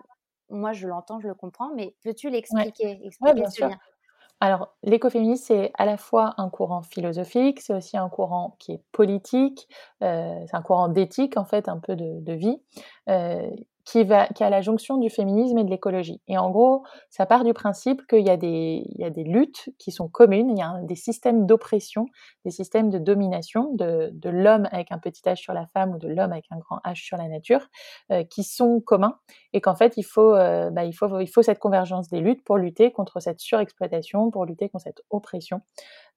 moi, je l'entends, je le comprends, mais peux-tu l'expliquer ouais. Expliquer ce sûr. lien? Alors, l'écoféminisme, c'est à la fois un courant philosophique, c'est aussi un courant qui est politique, euh, c'est un courant d'éthique, en fait, un peu de, vie. Euh, qui, va, la jonction du féminisme et de l'écologie. Et en gros, ça part du principe qu'il y, a des, luttes qui sont communes, il y a des systèmes d'oppression, des systèmes de domination de, l'homme avec un petit h sur la femme ou de l'homme avec un grand h sur la nature, euh, qui sont communs et qu'en fait, euh, bah, il, faut, il faut cette convergence des luttes pour lutter contre cette surexploitation, pour lutter contre cette oppression.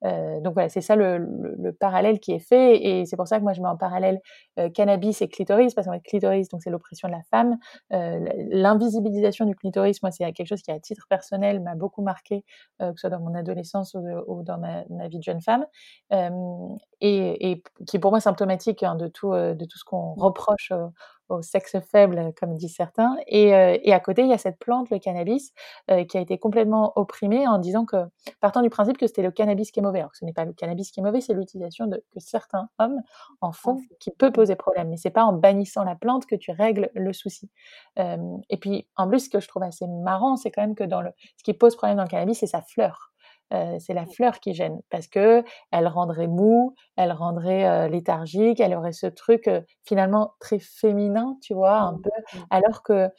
Euh, donc voilà, c'est ça le, le, le, parallèle qui est fait, et c'est pour ça que moi je mets en parallèle euh, cannabis et clitoris, parce qu'en fait clitoris, donc c'est l'oppression de la femme, euh, l'invisibilisation du clitoris, moi c'est quelque chose qui à titre personnel m'a beaucoup marqué, que ce soit dans mon adolescence ou, dans ma, vie de jeune femme, et, et, qui est pour moi symptomatique hein, de tout de tout ce qu'on reproche au sexe faible, comme disent certains. Et, euh, et, à côté, il y a cette plante, le cannabis, euh, qui a été complètement opprimée en disant que, partant du principe que c'était le cannabis qui est mauvais. Alors que ce n'est pas le cannabis qui est mauvais, c'est l'utilisation que certains hommes en font qui peut poser problème. Mais c'est pas en bannissant la plante que tu règles le souci. Euh, et puis, en plus, ce que je trouve assez marrant, c'est quand même que dans le, ce qui pose problème dans le cannabis, c'est sa fleur. Euh, c'est la fleur qui gêne parce que elle rendrait mou, elle rendrait euh, léthargique, elle aurait ce truc euh, finalement très féminin, tu vois, un peu. Alors que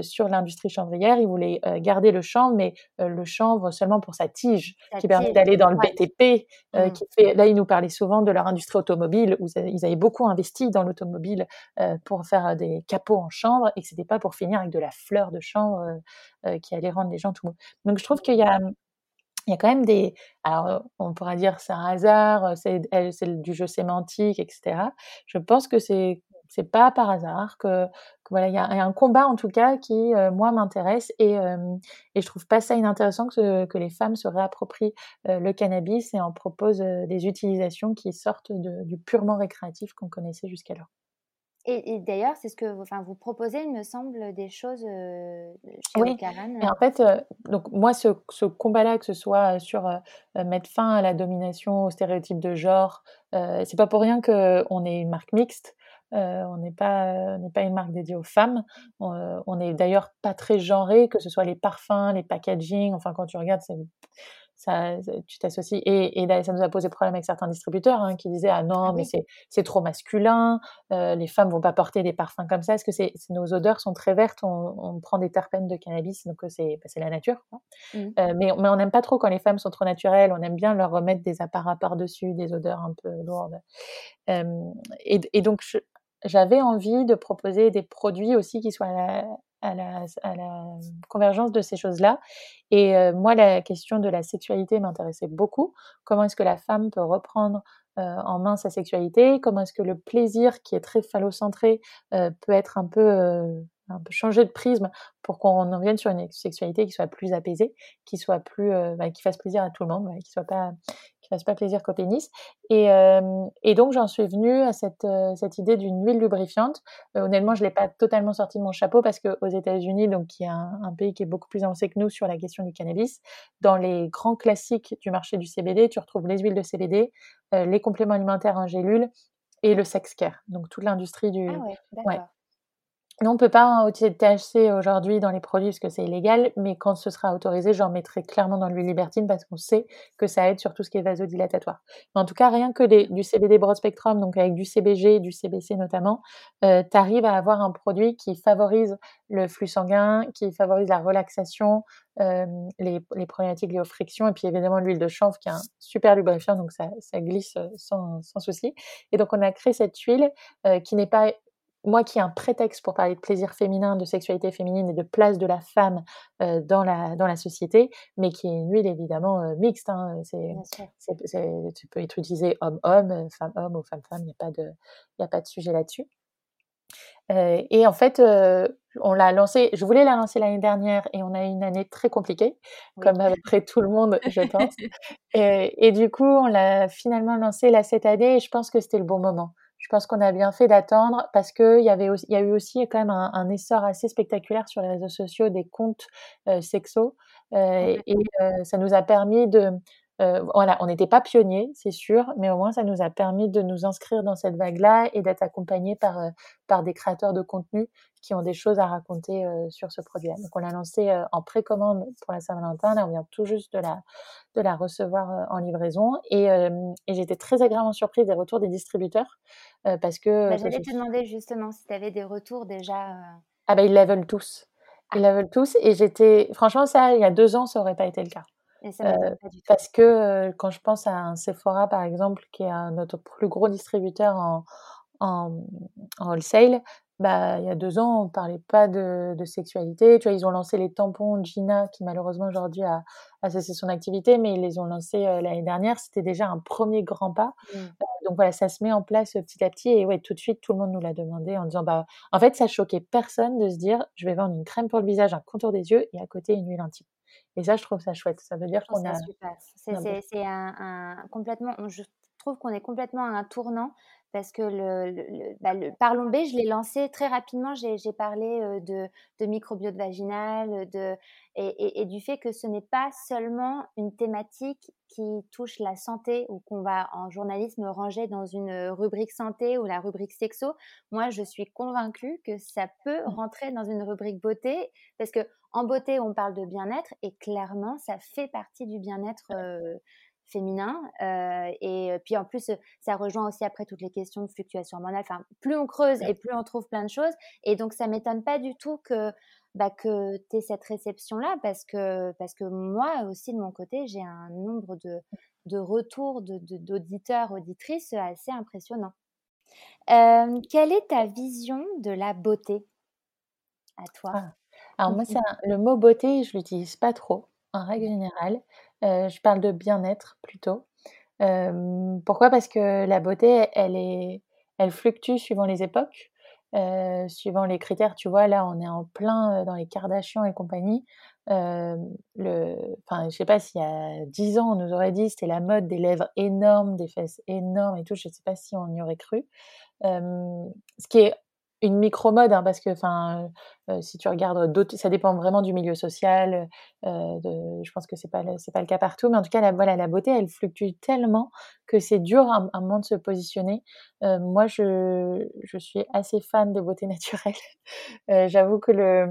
sur l'industrie chanvrière, ils voulaient garder le chanvre, mais le chanvre seulement pour sa tige, qui permet d'aller dans le. BTP. Mmh. Qui fait, là, ils nous parlaient souvent de leur industrie automobile où ils avaient beaucoup investi dans l'automobile pour faire des capots en chanvre et que c'était pas pour finir avec de la fleur de chanvre qui allait rendre les gens tout mous. Donc je trouve qu'il y a il y a quand même des. Alors, on pourra dire c'est un hasard, c'est du jeu sémantique, etc. Je pense que c'est c'est pas par hasard que, voilà il y, a, un combat en tout cas qui moi m'intéresse et et je trouve pas ça inintéressant que que les femmes se réapproprient le cannabis et en proposent des utilisations qui sortent du purement récréatif qu'on connaissait jusqu'alors. Et, et d'ailleurs, c'est ce que enfin, vous proposez, il me semble, des choses euh, chez oui. Et en fait, euh, donc moi, ce, ce combat-là, que ce soit sur euh, mettre fin à la domination, aux stéréotypes de genre, c'est pas pour rien qu'on est une marque mixte. on n'est pas, n'est pas une marque dédiée aux femmes. On, on est d'ailleurs pas très genré, que ce soit les parfums, les packaging. Enfin, quand tu regardes, c'est ça, tu t'associes. Et, et, ça nous a posé problème avec certains distributeurs hein, qui disaient ah non ah, mais c'est trop masculin, euh, les femmes vont pas porter des parfums comme ça. Est-ce que c'est nos odeurs sont très vertes, on, on, prend des terpènes de cannabis, donc c'est bah, la nature. Quoi. Mmh. Euh, mais, mais on n'aime pas trop quand les femmes sont trop naturelles. On aime bien leur remettre des apparats par dessus, des odeurs un peu lourdes. Euh, et, et, donc j'avais envie de proposer des produits aussi qui soient à la, convergence de ces choses-là. Et euh, moi, la question de la sexualité m'intéressait beaucoup. Comment est-ce que la femme peut reprendre euh, en main sa sexualité? Comment est-ce que le plaisir, qui est très phallocentré, euh, peut être un peu, un peu changé de prisme pour qu'on en vienne sur une sexualité qui soit plus apaisée, qui soit plus, bah, qui fasse plaisir à tout le monde, ouais, qui soit pas, qui fasse pas plaisir qu'au pénis. Et, euh, et donc j'en suis venue à cette, euh, cette idée d'une huile lubrifiante. Euh, honnêtement, je l'ai pas totalement sorti de mon chapeau parce que aux États-Unis, donc qui est un, un, pays qui est beaucoup plus avancé que nous sur la question du cannabis, dans les grands classiques du marché du CBD, tu retrouves les huiles de CBD, euh, les compléments alimentaires en gélule et le sex care. Donc toute l'industrie du. Ah ouais, ouais. On ne peut pas utiliser de THC aujourd'hui dans les produits parce que c'est illégal, mais quand ce sera autorisé, j'en mettrai clairement dans l'huile libertine parce qu'on sait que ça aide sur tout ce qui est vasodilatatoire. En tout cas, rien que du CBD broad spectrum, donc avec du CBG, du CBC notamment, euh, tu arrives à avoir un produit qui favorise le flux sanguin, qui favorise la relaxation, euh, les, les, problématiques liées aux frictions, et puis évidemment l'huile de chanvre qui est un super lubrifiant, donc ça, glisse sans, sans souci. Et donc on a créé cette huile euh, qui n'est pas moi qui ai un prétexte pour parler de plaisir féminin, de sexualité féminine et de place de la femme euh, dans, la, dans la société, mais qui est une huile évidemment euh, mixte. Hein, tu peux être utilisé homme-homme, femme-homme ou femme-femme, il n'y a, pas de, a pas de sujet là-dessus. Euh, et en fait, euh, on l'a lancé, je voulais la lancer l'année dernière et on a eu une année très compliquée, oui. comme à peu près tout le monde, je pense. et, et, du coup, on l'a finalement lancé là cette année et je pense que c'était le bon moment je pense qu'on a bien fait d'attendre parce que il y avait aussi, il y a eu aussi quand même un, un, essor assez spectaculaire sur les réseaux sociaux des comptes euh, sexos euh, et euh, ça nous a permis de euh, voilà, on n'était pas pionniers, c'est sûr, mais au moins ça nous a permis de nous inscrire dans cette vague-là et d'être accompagnés par, euh, par des créateurs de contenu qui ont des choses à raconter euh, sur ce produit-là. Donc on l'a lancé en précommande pour la Saint-Valentin, là on vient tout juste de la, de la recevoir en livraison et, et j'étais très agréablement surprise des retours des distributeurs parce que... Bah, J'allais te demander justement si tu avais des retours déjà. Ah ben ils la veulent tous. Ils la veulent tous et j'étais... Franchement ça, il y a deux ans, ça aurait pas été le cas. Euh, parce que euh, quand je pense à un Sephora, par exemple, qui est notre plus gros distributeur en, en, en wholesale, bah, il y a deux ans, on parlait pas de, de, sexualité. Tu vois, ils ont lancé les tampons Gina, qui malheureusement aujourd'hui a, a, cessé son activité, mais ils les ont lancés euh, l'année dernière. C'était déjà un premier grand pas. Mmh. donc voilà, ça se met en place petit à petit. Et ouais, tout de suite, tout le monde nous l'a demandé en disant, bah, en fait, ça choquait personne de se dire, je vais vendre une crème pour le visage, un contour des yeux et à côté une huile intime. Et ça, je trouve ça chouette. Ça veut dire qu'on a. C'est un, un, complètement. Je trouve qu'on est complètement à un tournant parce que le, le, bah, le Parlons B, je l'ai lancé très rapidement. J'ai parlé de, de, microbiote vaginal de, et, et, du fait que ce n'est pas seulement une thématique qui touche la santé ou qu'on va en journalisme ranger dans une rubrique santé ou la rubrique sexo. Moi, je suis convaincue que ça peut mmh. rentrer dans une rubrique beauté parce que en beauté, on parle de bien-être et clairement, ça fait partie du bien-être féminin. Euh, et euh, puis en plus, ça rejoint aussi après toutes les questions de fluctuation hormonale. Enfin, plus on creuse et plus on trouve plein de choses. Et donc, ça m'étonne pas du tout que, bah, que tu aies cette réception-là parce que, parce que moi aussi, de mon côté, j'ai un nombre de, de retours d'auditeurs, de, auditrices assez impressionnant. Euh, quelle est ta vision de la beauté? À toi ah. Alors moi, c'est le mot beauté, je l'utilise pas trop en règle générale. Je parle de bien-être plutôt. Pourquoi? Parce que la beauté, elle, est, elle fluctue suivant les époques, suivant les critères. Tu vois, là, on est en plein dans les Kardashians et compagnie. le, enfin, je sais pas s'il y a 10 ans, on nous aurait dit c'était la mode des lèvres énormes, des fesses énormes et tout. Je sais pas si on y aurait cru. ce qui est une micro-mode, hein, parce que enfin, euh, si tu regardes d'autres, ça dépend vraiment du milieu social. Euh, je pense que c'est pas c'est pas le cas partout, mais en tout cas, la, voilà, la beauté, elle fluctue tellement que c'est dur à un moment de se positionner. Euh, moi, je, je suis assez fan de beauté naturelle. J'avoue que le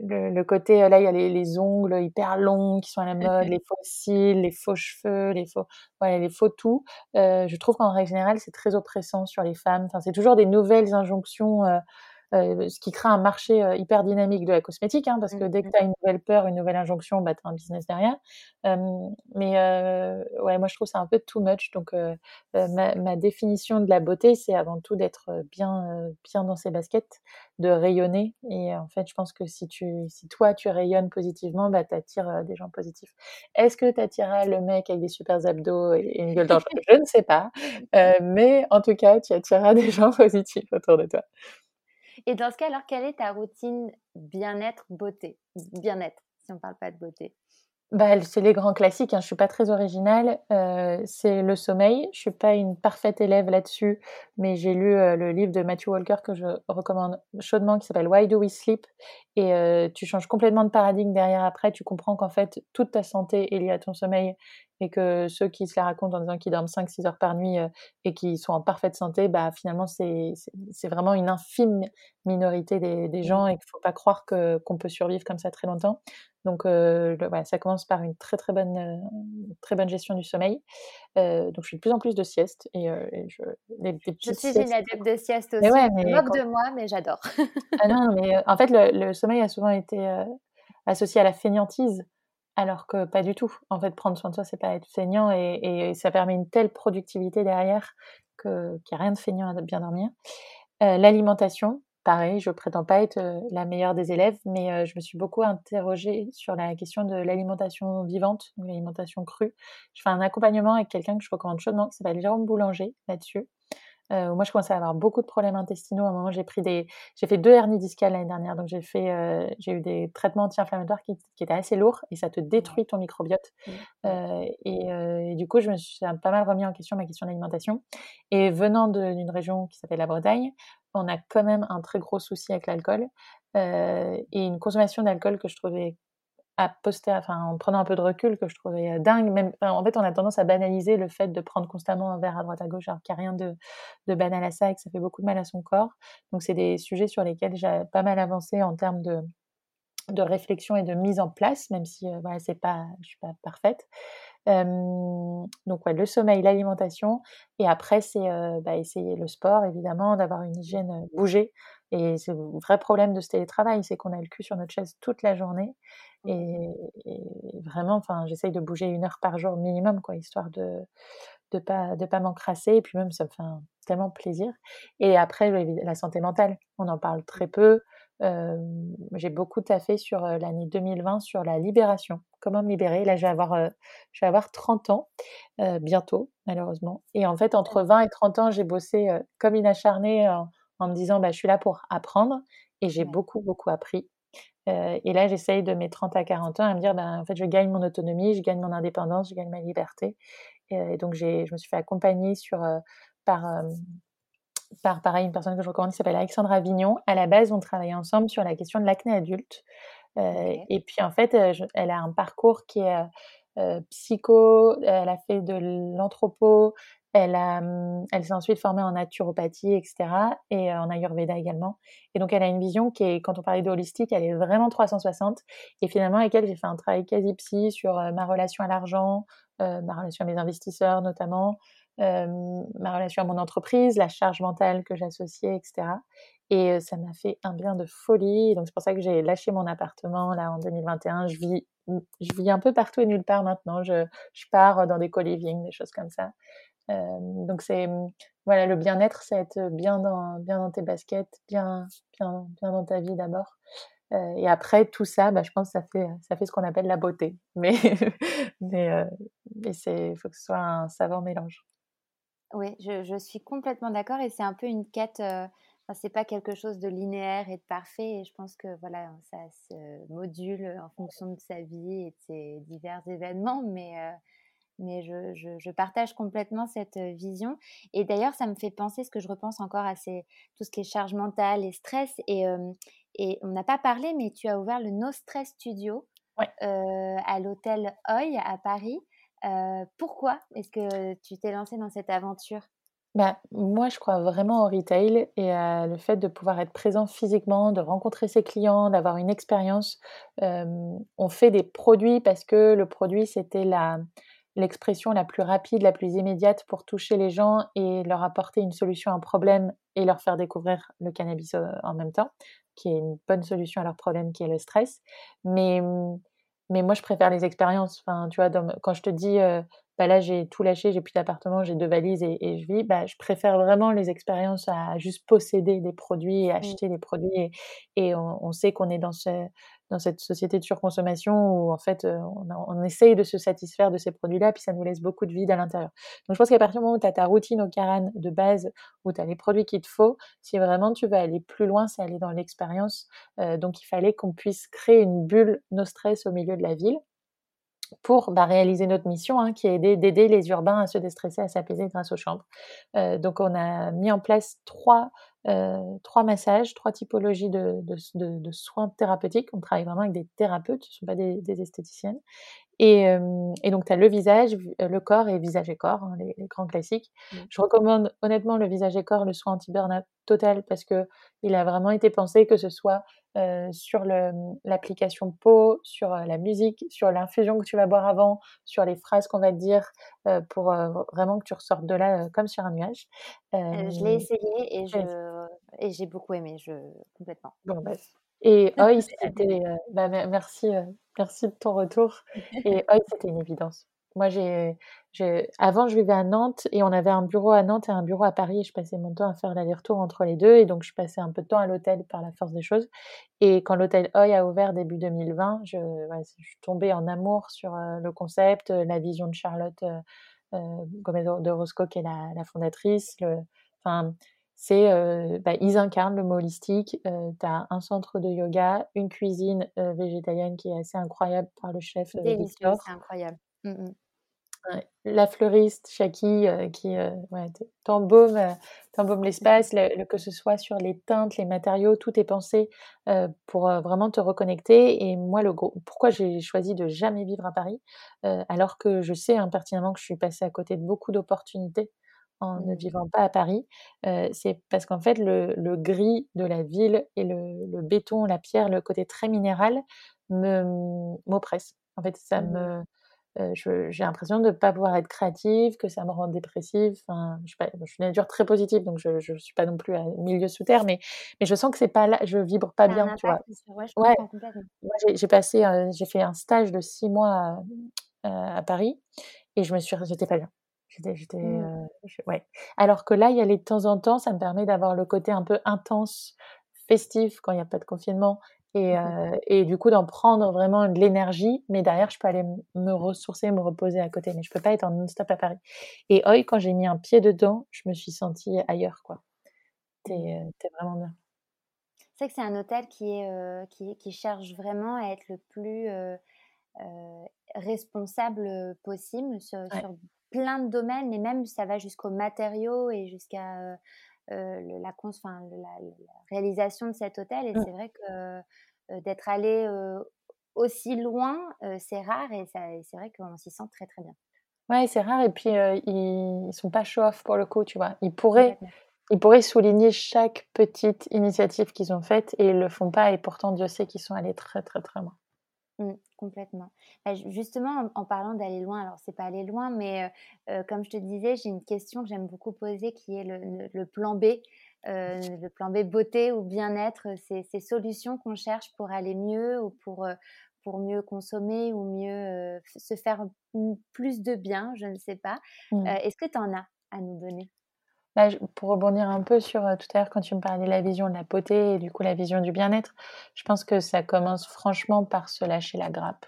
le, côté, euh, là, il y a les, ongles hyper longs qui sont à la mode, les faux cils, les faux cheveux, les faux, ouais, les faux tout. Euh, je trouve qu'en règle générale, c'est très oppressant sur les femmes. Enfin, c'est toujours des nouvelles injonctions. Euh, euh, ce qui crée un marché euh, hyper dynamique de la cosmétique, hein, parce que dès que mmh, tu as une nouvelle peur, une nouvelle injonction, bah, tu as un business derrière. mais ouais, moi, je trouve ça un peu too much. Donc, ma, ma, définition de la beauté, c'est avant tout d'être bien, bien dans ses baskets, de rayonner. Et en fait, je pense que si, tu, si toi, tu rayonnes positivement, bah, tu attires des gens positifs. Est-ce que tu attireras le mec avec des super abdos et, une gueule d'ange Je ne sais pas. mais en tout cas, tu attireras des gens positifs autour de toi. Et dans ce cas, alors, quelle est ta routine bien-être, beauté? Bien-être, si on ne parle pas de beauté. Bah, c'est les grands classiques, hein. je suis pas très originale. Euh, c'est le sommeil. Je suis pas une parfaite élève là-dessus, mais j'ai lu euh, le livre de Matthew Walker que je recommande chaudement, qui s'appelle Why Do We Sleep? Et euh, tu changes complètement de paradigme derrière après. Tu comprends qu'en fait, toute ta santé est liée à ton sommeil et que ceux qui se la racontent en disant qu'ils dorment 5-6 heures par nuit euh, et qui sont en parfaite santé, bah finalement c'est vraiment une infime minorité des, des gens et qu'il faut pas croire qu'on peut survivre comme ça très longtemps. Donc euh, ça commence par une très très bonne euh, très bonne gestion du sommeil. Euh, donc je fais de plus en plus de siestes et, et je les, je suis une adepte de sieste aussi. Ouais, mais je de moi, mais j'adore. ah non, mais en fait le, le sommeil a souvent été associé à la fainéantise alors que pas du tout. En fait, prendre soin de soi, c'est pas être feignant et, ça permet une telle productivité derrière qu'il n'y a rien de feignant à bien dormir. Euh, l'alimentation, pareil, je prétends pas être euh, la meilleure des élèves, mais euh, je me suis beaucoup interrogée sur la question de l'alimentation vivante, l'alimentation crue. Je fais un accompagnement avec quelqu'un que je recommande chaudement, qui s'appelle Jérôme Boulanger, là-dessus. Euh, moi, je commençais à avoir beaucoup de problèmes intestinaux. À un moment, j'ai pris des, j'ai fait deux hernies discales l'année dernière, donc j'ai fait, euh, j'ai eu des traitements anti-inflammatoires qui, qui, étaient assez lourds et ça te détruit ton microbiote. Mmh. Euh, et, euh, et, du coup, je me suis pas mal remis en question ma question d'alimentation. Et venant d'une région qui s'appelle la Bretagne, on a quand même un très gros souci avec l'alcool euh, et une consommation d'alcool que je trouvais à poster, en prenant un peu de recul, que je trouvais dingue. Même, en fait, on a tendance à banaliser le fait de prendre constamment un verre à droite à gauche, alors qu'il n'y a rien de, de, banal à ça et que ça fait beaucoup de mal à son corps. Donc, c'est des sujets sur lesquels j'ai pas mal avancé en termes de, de réflexion et de mise en place, même si voilà, c'est pas, je suis pas parfaite. donc le sommeil, l'alimentation, et après c'est bah, essayer le sport évidemment, d'avoir une hygiène, bouger. Et c'est le vrai problème de ce télétravail, c'est qu'on a le cul sur notre chaise toute la journée. Et, vraiment, enfin, j'essaye de bouger une heure par jour minimum, quoi, histoire de de pas de pas m'encrasser. Et puis même, ça me fait tellement plaisir. Et après, la santé mentale, on en parle très peu. j'ai beaucoup taffé sur l'année 2020 sur la libération, comment me libérer? Là, je vais avoir, je vais avoir 30 ans bientôt, malheureusement. Et en fait, entre 20 et 30 ans, j'ai bossé comme une acharnée en me disant bah, je suis là pour apprendre et j'ai beaucoup, beaucoup appris. Euh, et là, j'essaye de mes 30 à 40 ans à me dire bah, en fait, je gagne mon autonomie, je gagne mon indépendance, je gagne ma liberté. Et, donc, je me suis fait accompagner sur, euh, par, euh, par pareil, une personne que je recommande qui s'appelle Alexandra Avignon. À la base, on travaillait ensemble sur la question de l'acné adulte. Et puis, en fait, elle a un parcours qui est psycho, elle a fait de l'anthropo, elle, s'est ensuite formée en naturopathie, etc. et en Ayurveda également. Et donc, elle a une vision qui est, quand on parlait de holistique, elle est vraiment 360. Et finalement, avec elle, j'ai fait un travail quasi psy sur ma relation à l'argent, ma relation à mes investisseurs notamment, ma relation à mon entreprise, la charge mentale que j'associais, etc. Et ça m'a fait un bien de folie. Donc, c'est pour ça que j'ai lâché mon appartement là en 2021. Je vis, mmh, je vis un peu partout et nulle part maintenant. Je, je pars dans des co-living, des choses comme ça donc c'est voilà le bien-être, c'est être bien dans bien dans tes baskets, bien bien bien dans ta vie d'abord. et après tout ça, bah, je pense que ça fait ça fait ce qu'on appelle la beauté. Mais mais, mais c'est faut que ce soit un savant mélange. Oui, je, suis complètement d'accord et c'est un peu une quête. Enfin, c'est pas quelque chose de linéaire et de parfait et je pense que voilà ça se module en fonction de sa vie et de ses divers événements mais mais je, je, partage complètement cette vision. Et d'ailleurs, ça me fait penser, ce que je repense encore à tout ce qui est charge mentale et stress. Et, et on n'a pas parlé, mais tu as ouvert le No Stress Studio à l'hôtel Hoy à Paris. pourquoi est-ce que tu t'es lancé dans cette aventure? Bah, moi, je crois vraiment au retail et à le fait de pouvoir être présent physiquement, de rencontrer ses clients, d'avoir une expérience. on fait des produits parce que le produit, c'était la, l'expression la plus rapide, la plus immédiate pour toucher les gens et leur apporter une solution à un problème et leur faire découvrir le cannabis euh, en même temps, qui est une bonne solution à leur problème qui est le stress. Mais, mais moi, je préfère les expériences. Enfin, tu vois, quand je te dis, euh, bah là, j'ai tout lâché, j'ai plus d'appartement, j'ai deux valises et, je vis, bah, je préfère vraiment les expériences à juste posséder des produits et mmh. acheter des produits. Et, et on, on, sait qu'on est dans ce, dans cette société de surconsommation où en fait euh, on, on essaye de se satisfaire de ces produits-là, puis ça nous laisse beaucoup de vide à l'intérieur. Donc je pense qu'à partir du moment où tu as ta routine au Caran de base, où tu as les produits qu'il te faut, si vraiment tu veux aller plus loin, c'est aller dans l'expérience. Euh, donc il fallait qu'on puisse créer une bulle no stress au milieu de la ville pour bah, réaliser notre mission, hein, qui est d'aider les urbains à se déstresser, à s'apaiser grâce aux chambres. Euh, donc on a mis en place trois euh, trois massages, trois typologies de, de, soins thérapeutiques. On travaille vraiment avec des thérapeutes, ce ne sont pas des, esthéticiennes. Et, euh, et donc, tu as le visage, le corps et visage et corps, hein, les, grands classiques. Mmh. Je recommande honnêtement le visage et corps, le soin anti-burnout total, parce que il a vraiment été pensé que ce soit euh, sur l'application peau, sur euh, la musique, sur l'infusion que tu vas boire avant, sur les phrases qu'on va te dire euh, pour vraiment que tu ressortes de là comme sur un nuage. je l'ai essayé et je et j'ai beaucoup aimé, je complètement. Bon, bah, et Oi, c'était bah, merci merci de ton retour. Et Oi, c'était une évidence. Moi, j'ai, avant, je vivais à Nantes et on avait un bureau à Nantes et un bureau à Paris. Et je passais mon temps à faire l'aller-retour entre les deux. Et donc, je passais un peu de temps à l'hôtel par la force des choses. Et quand l'hôtel Hoy a ouvert début 2020, je, suis tombée en amour sur euh, le concept, euh, la vision de Charlotte euh, euh Gomez de Roscoe, qui est la, la fondatrice. Le, enfin, c'est bah, ils incarnent le mot holistique. tu as un centre de yoga, une cuisine végétalienne qui est assez incroyable par le chef Victor. C'est incroyable. Mmh La fleuriste Chaki, qui, ouais, t'embaume, l'espace, le que ce soit sur les teintes, les matériaux, tout est pensé, pour, vraiment te reconnecter et moi le gros pourquoi j'ai choisi de jamais vivre à Paris, alors que je sais, hein, pertinemment que je suis passée à côté de beaucoup d'opportunités en ne mmh. vivant pas à Paris, c'est parce qu'en fait le le gris de la ville et le le béton, la pierre, le côté très minéral me m'oppresse. En fait, ça Mmh. me j'ai l'impression de ne pas pouvoir être créative, que ça me rend dépressive. Enfin, je, pas, je suis une nature très positive, donc je ne suis pas non plus à milieu sous terre, mais, mais je sens que c'est pas là, je vibre pas bien, tu vois. ouais, j'ai passé, j'ai fait un stage de six mois à, à Paris et je me suis, j'étais pas bien. J'étais, j'étais, mmh. ouais. Alors que là, il y a les de temps en temps, ça me permet d'avoir le côté un peu intense, festif quand il n'y a pas de confinement et, mmh euh, et du coup d'en prendre vraiment de l'énergie, mais derrière je peux aller me ressourcer, me reposer à côté, mais je peux pas être en non-stop à Paris. Et Oi, quand j'ai mis un pied dedans, je me suis sentie ailleurs, quoi. T'es mmh. es vraiment bien. C'est vrai que c'est un hôtel qui, est, euh, qui, qui, cherche vraiment à être le plus euh, responsable possible sur, sur, plein de domaines, mais même ça va jusqu'aux matériaux et jusqu'à la, la, réalisation de cet hôtel. Et mmh. c'est vrai que d'être allé aussi loin, c'est rare et, c'est vrai qu'on s'y sent très très bien. Ouais, c'est rare et puis ils, ils sont pas show-off pour le coup, tu vois. Ils pourraient, ils pourraient souligner chaque petite initiative qu'ils ont faite et ils le font pas et pourtant Dieu sait qu'ils sont allés très très très loin. Mmh, complètement. Bah, justement, en, parlant d'aller loin, alors c'est pas aller loin, mais comme je te disais, j'ai une question que j'aime beaucoup poser qui est le, plan B, le plan B beauté ou bien-être, ces, ces, solutions qu'on cherche pour aller mieux ou pour, pour mieux consommer ou mieux se faire plus de bien, je ne sais pas. Mmh. Est-ce que tu en as à nous donner? Bah, pour rebondir un peu sur tout à l'heure quand tu me parlais de la vision de la beauté et du coup la vision du bien-être, je pense que ça commence franchement par se lâcher la grappe.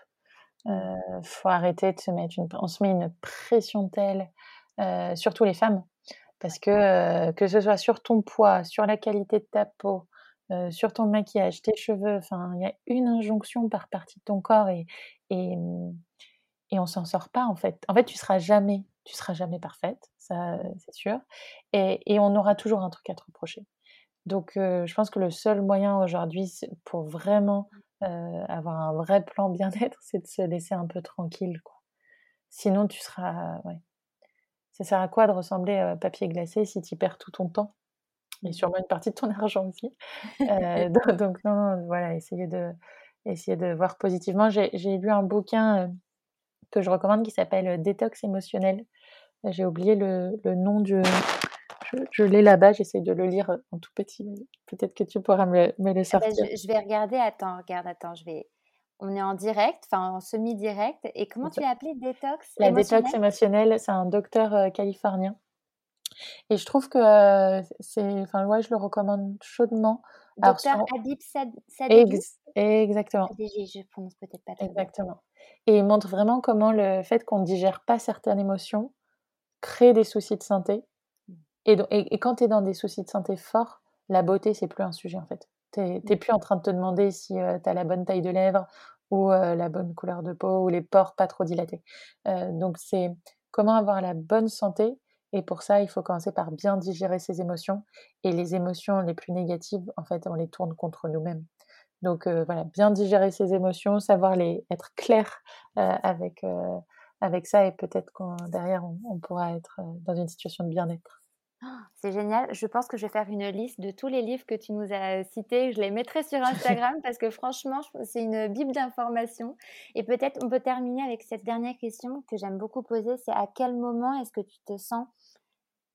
Euh, faut arrêter de se mettre une, on se met une pression telle, euh, surtout les femmes, parce que que ce soit sur ton poids, sur la qualité de ta peau, euh, sur ton maquillage, tes cheveux, enfin il y a une injonction par partie de ton corps et et, et on s'en sort pas en fait. En fait, tu seras jamais tu seras jamais parfaite, ça c'est sûr, et, on aura toujours un truc à te reprocher. Donc je pense que le seul moyen aujourd'hui pour vraiment avoir un vrai plan bien-être, c'est de se laisser un peu tranquille. Quoi. Sinon, tu seras... Ça sert à quoi de ressembler à papier glacé si tu perds tout ton temps? Et sûrement une partie de ton argent aussi. donc, donc, non, voilà, essayer de, essayer de voir positivement. J'ai lu un bouquin que je recommande qui s'appelle euh, Détox émotionnel. J'ai oublié le, le, nom du. Je, l'ai là-bas, j'essaie de le lire en tout petit. Peut-être que tu pourras me, me le ah bah, sortir. je, vais regarder. Attends, regarde, attends, je vais. On est en direct, enfin en semi-direct. Et comment tu l'as appelé Détox La détox émotionnelle, c'est un docteur euh, californien. Et je trouve que euh, c'est. Enfin, ouais, je le recommande chaudement. Docteur Adib Sadeghi Exactement. je prononce peut-être pas très Exactement. Et il montre vraiment comment le fait qu'on ne digère pas certaines émotions crée des soucis de santé. Mmh. Et, et, quand tu es dans des soucis de santé forts, la beauté, c'est plus un sujet en fait. Tu n'es mmh. plus en train de te demander si euh, tu as la bonne taille de lèvres ou euh, la bonne couleur de peau ou les pores pas trop dilatés. Euh, donc c'est comment avoir la bonne santé. Et pour ça, il faut commencer par bien digérer ses émotions. Et les émotions les plus négatives, en fait, on les tourne contre nous-mêmes. Donc voilà, bien digérer ses émotions, savoir les être clair avec avec ça et peut-être qu'on derrière on, pourra être dans une situation de bien-être. Ah, c'est génial. Je pense que je vais faire une liste de tous les livres que tu nous as cités. Je les mettrai sur Instagram parce que franchement, c'est une bible d'informations. Et peut-être on peut terminer avec cette dernière question que j'aime beaucoup poser. C'est à quel moment est-ce que tu te sens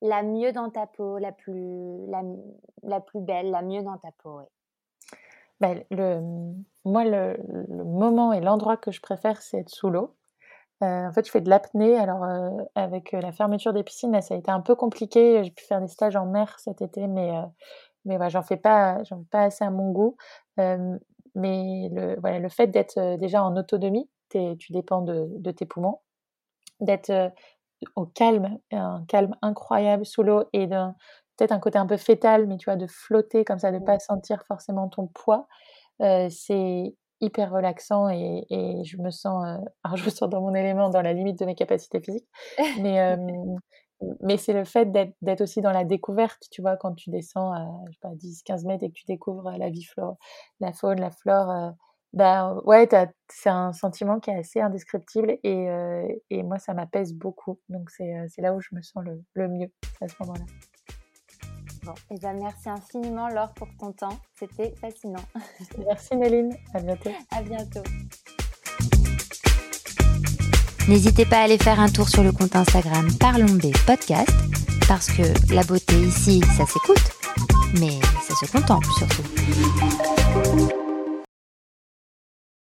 la mieux dans ta peau, la plus, la, la plus belle, la mieux dans ta peau bah, moi, le, moment et l'endroit que je préfère, c'est être sous l'eau. Euh, en fait, je fais de l'apnée. Alors, euh, avec euh, la fermeture des piscines, ça a été un peu compliqué. J'ai pu faire des stages en mer cet été, mais, mais j'en fais pas, j'en fais pas assez à mon goût. mais le, voilà, le fait d'être déjà en autonomie, tu dépends de, de tes poumons, d'être au calme, un calme incroyable sous l'eau et d'un peut-être un côté un peu fétal, mais tu vois, de flotter comme ça, de ne pas sentir forcément ton poids, c'est hyper relaxant et, et je me sens, alors je me sens dans mon élément, dans la limite de mes capacités physiques, mais mais c'est le fait d'être aussi dans la découverte, tu vois, quand tu descends à, je sais pas, 10-15 mètres et que tu découvres la vie, flore, la faune, la flore, bah ouais, c'est un sentiment qui est assez indescriptible et, et moi, ça m'apaise beaucoup. Donc c'est là où je me sens le, le mieux à ce moment-là. Bon, et eh ben merci infiniment Laure pour ton temps, c'était fascinant. Merci Méline, à bientôt. À bientôt. N'hésitez pas à aller faire un tour sur le compte Instagram Parlons B Podcast, parce que la beauté ici, ça s'écoute, mais ça se contemple surtout.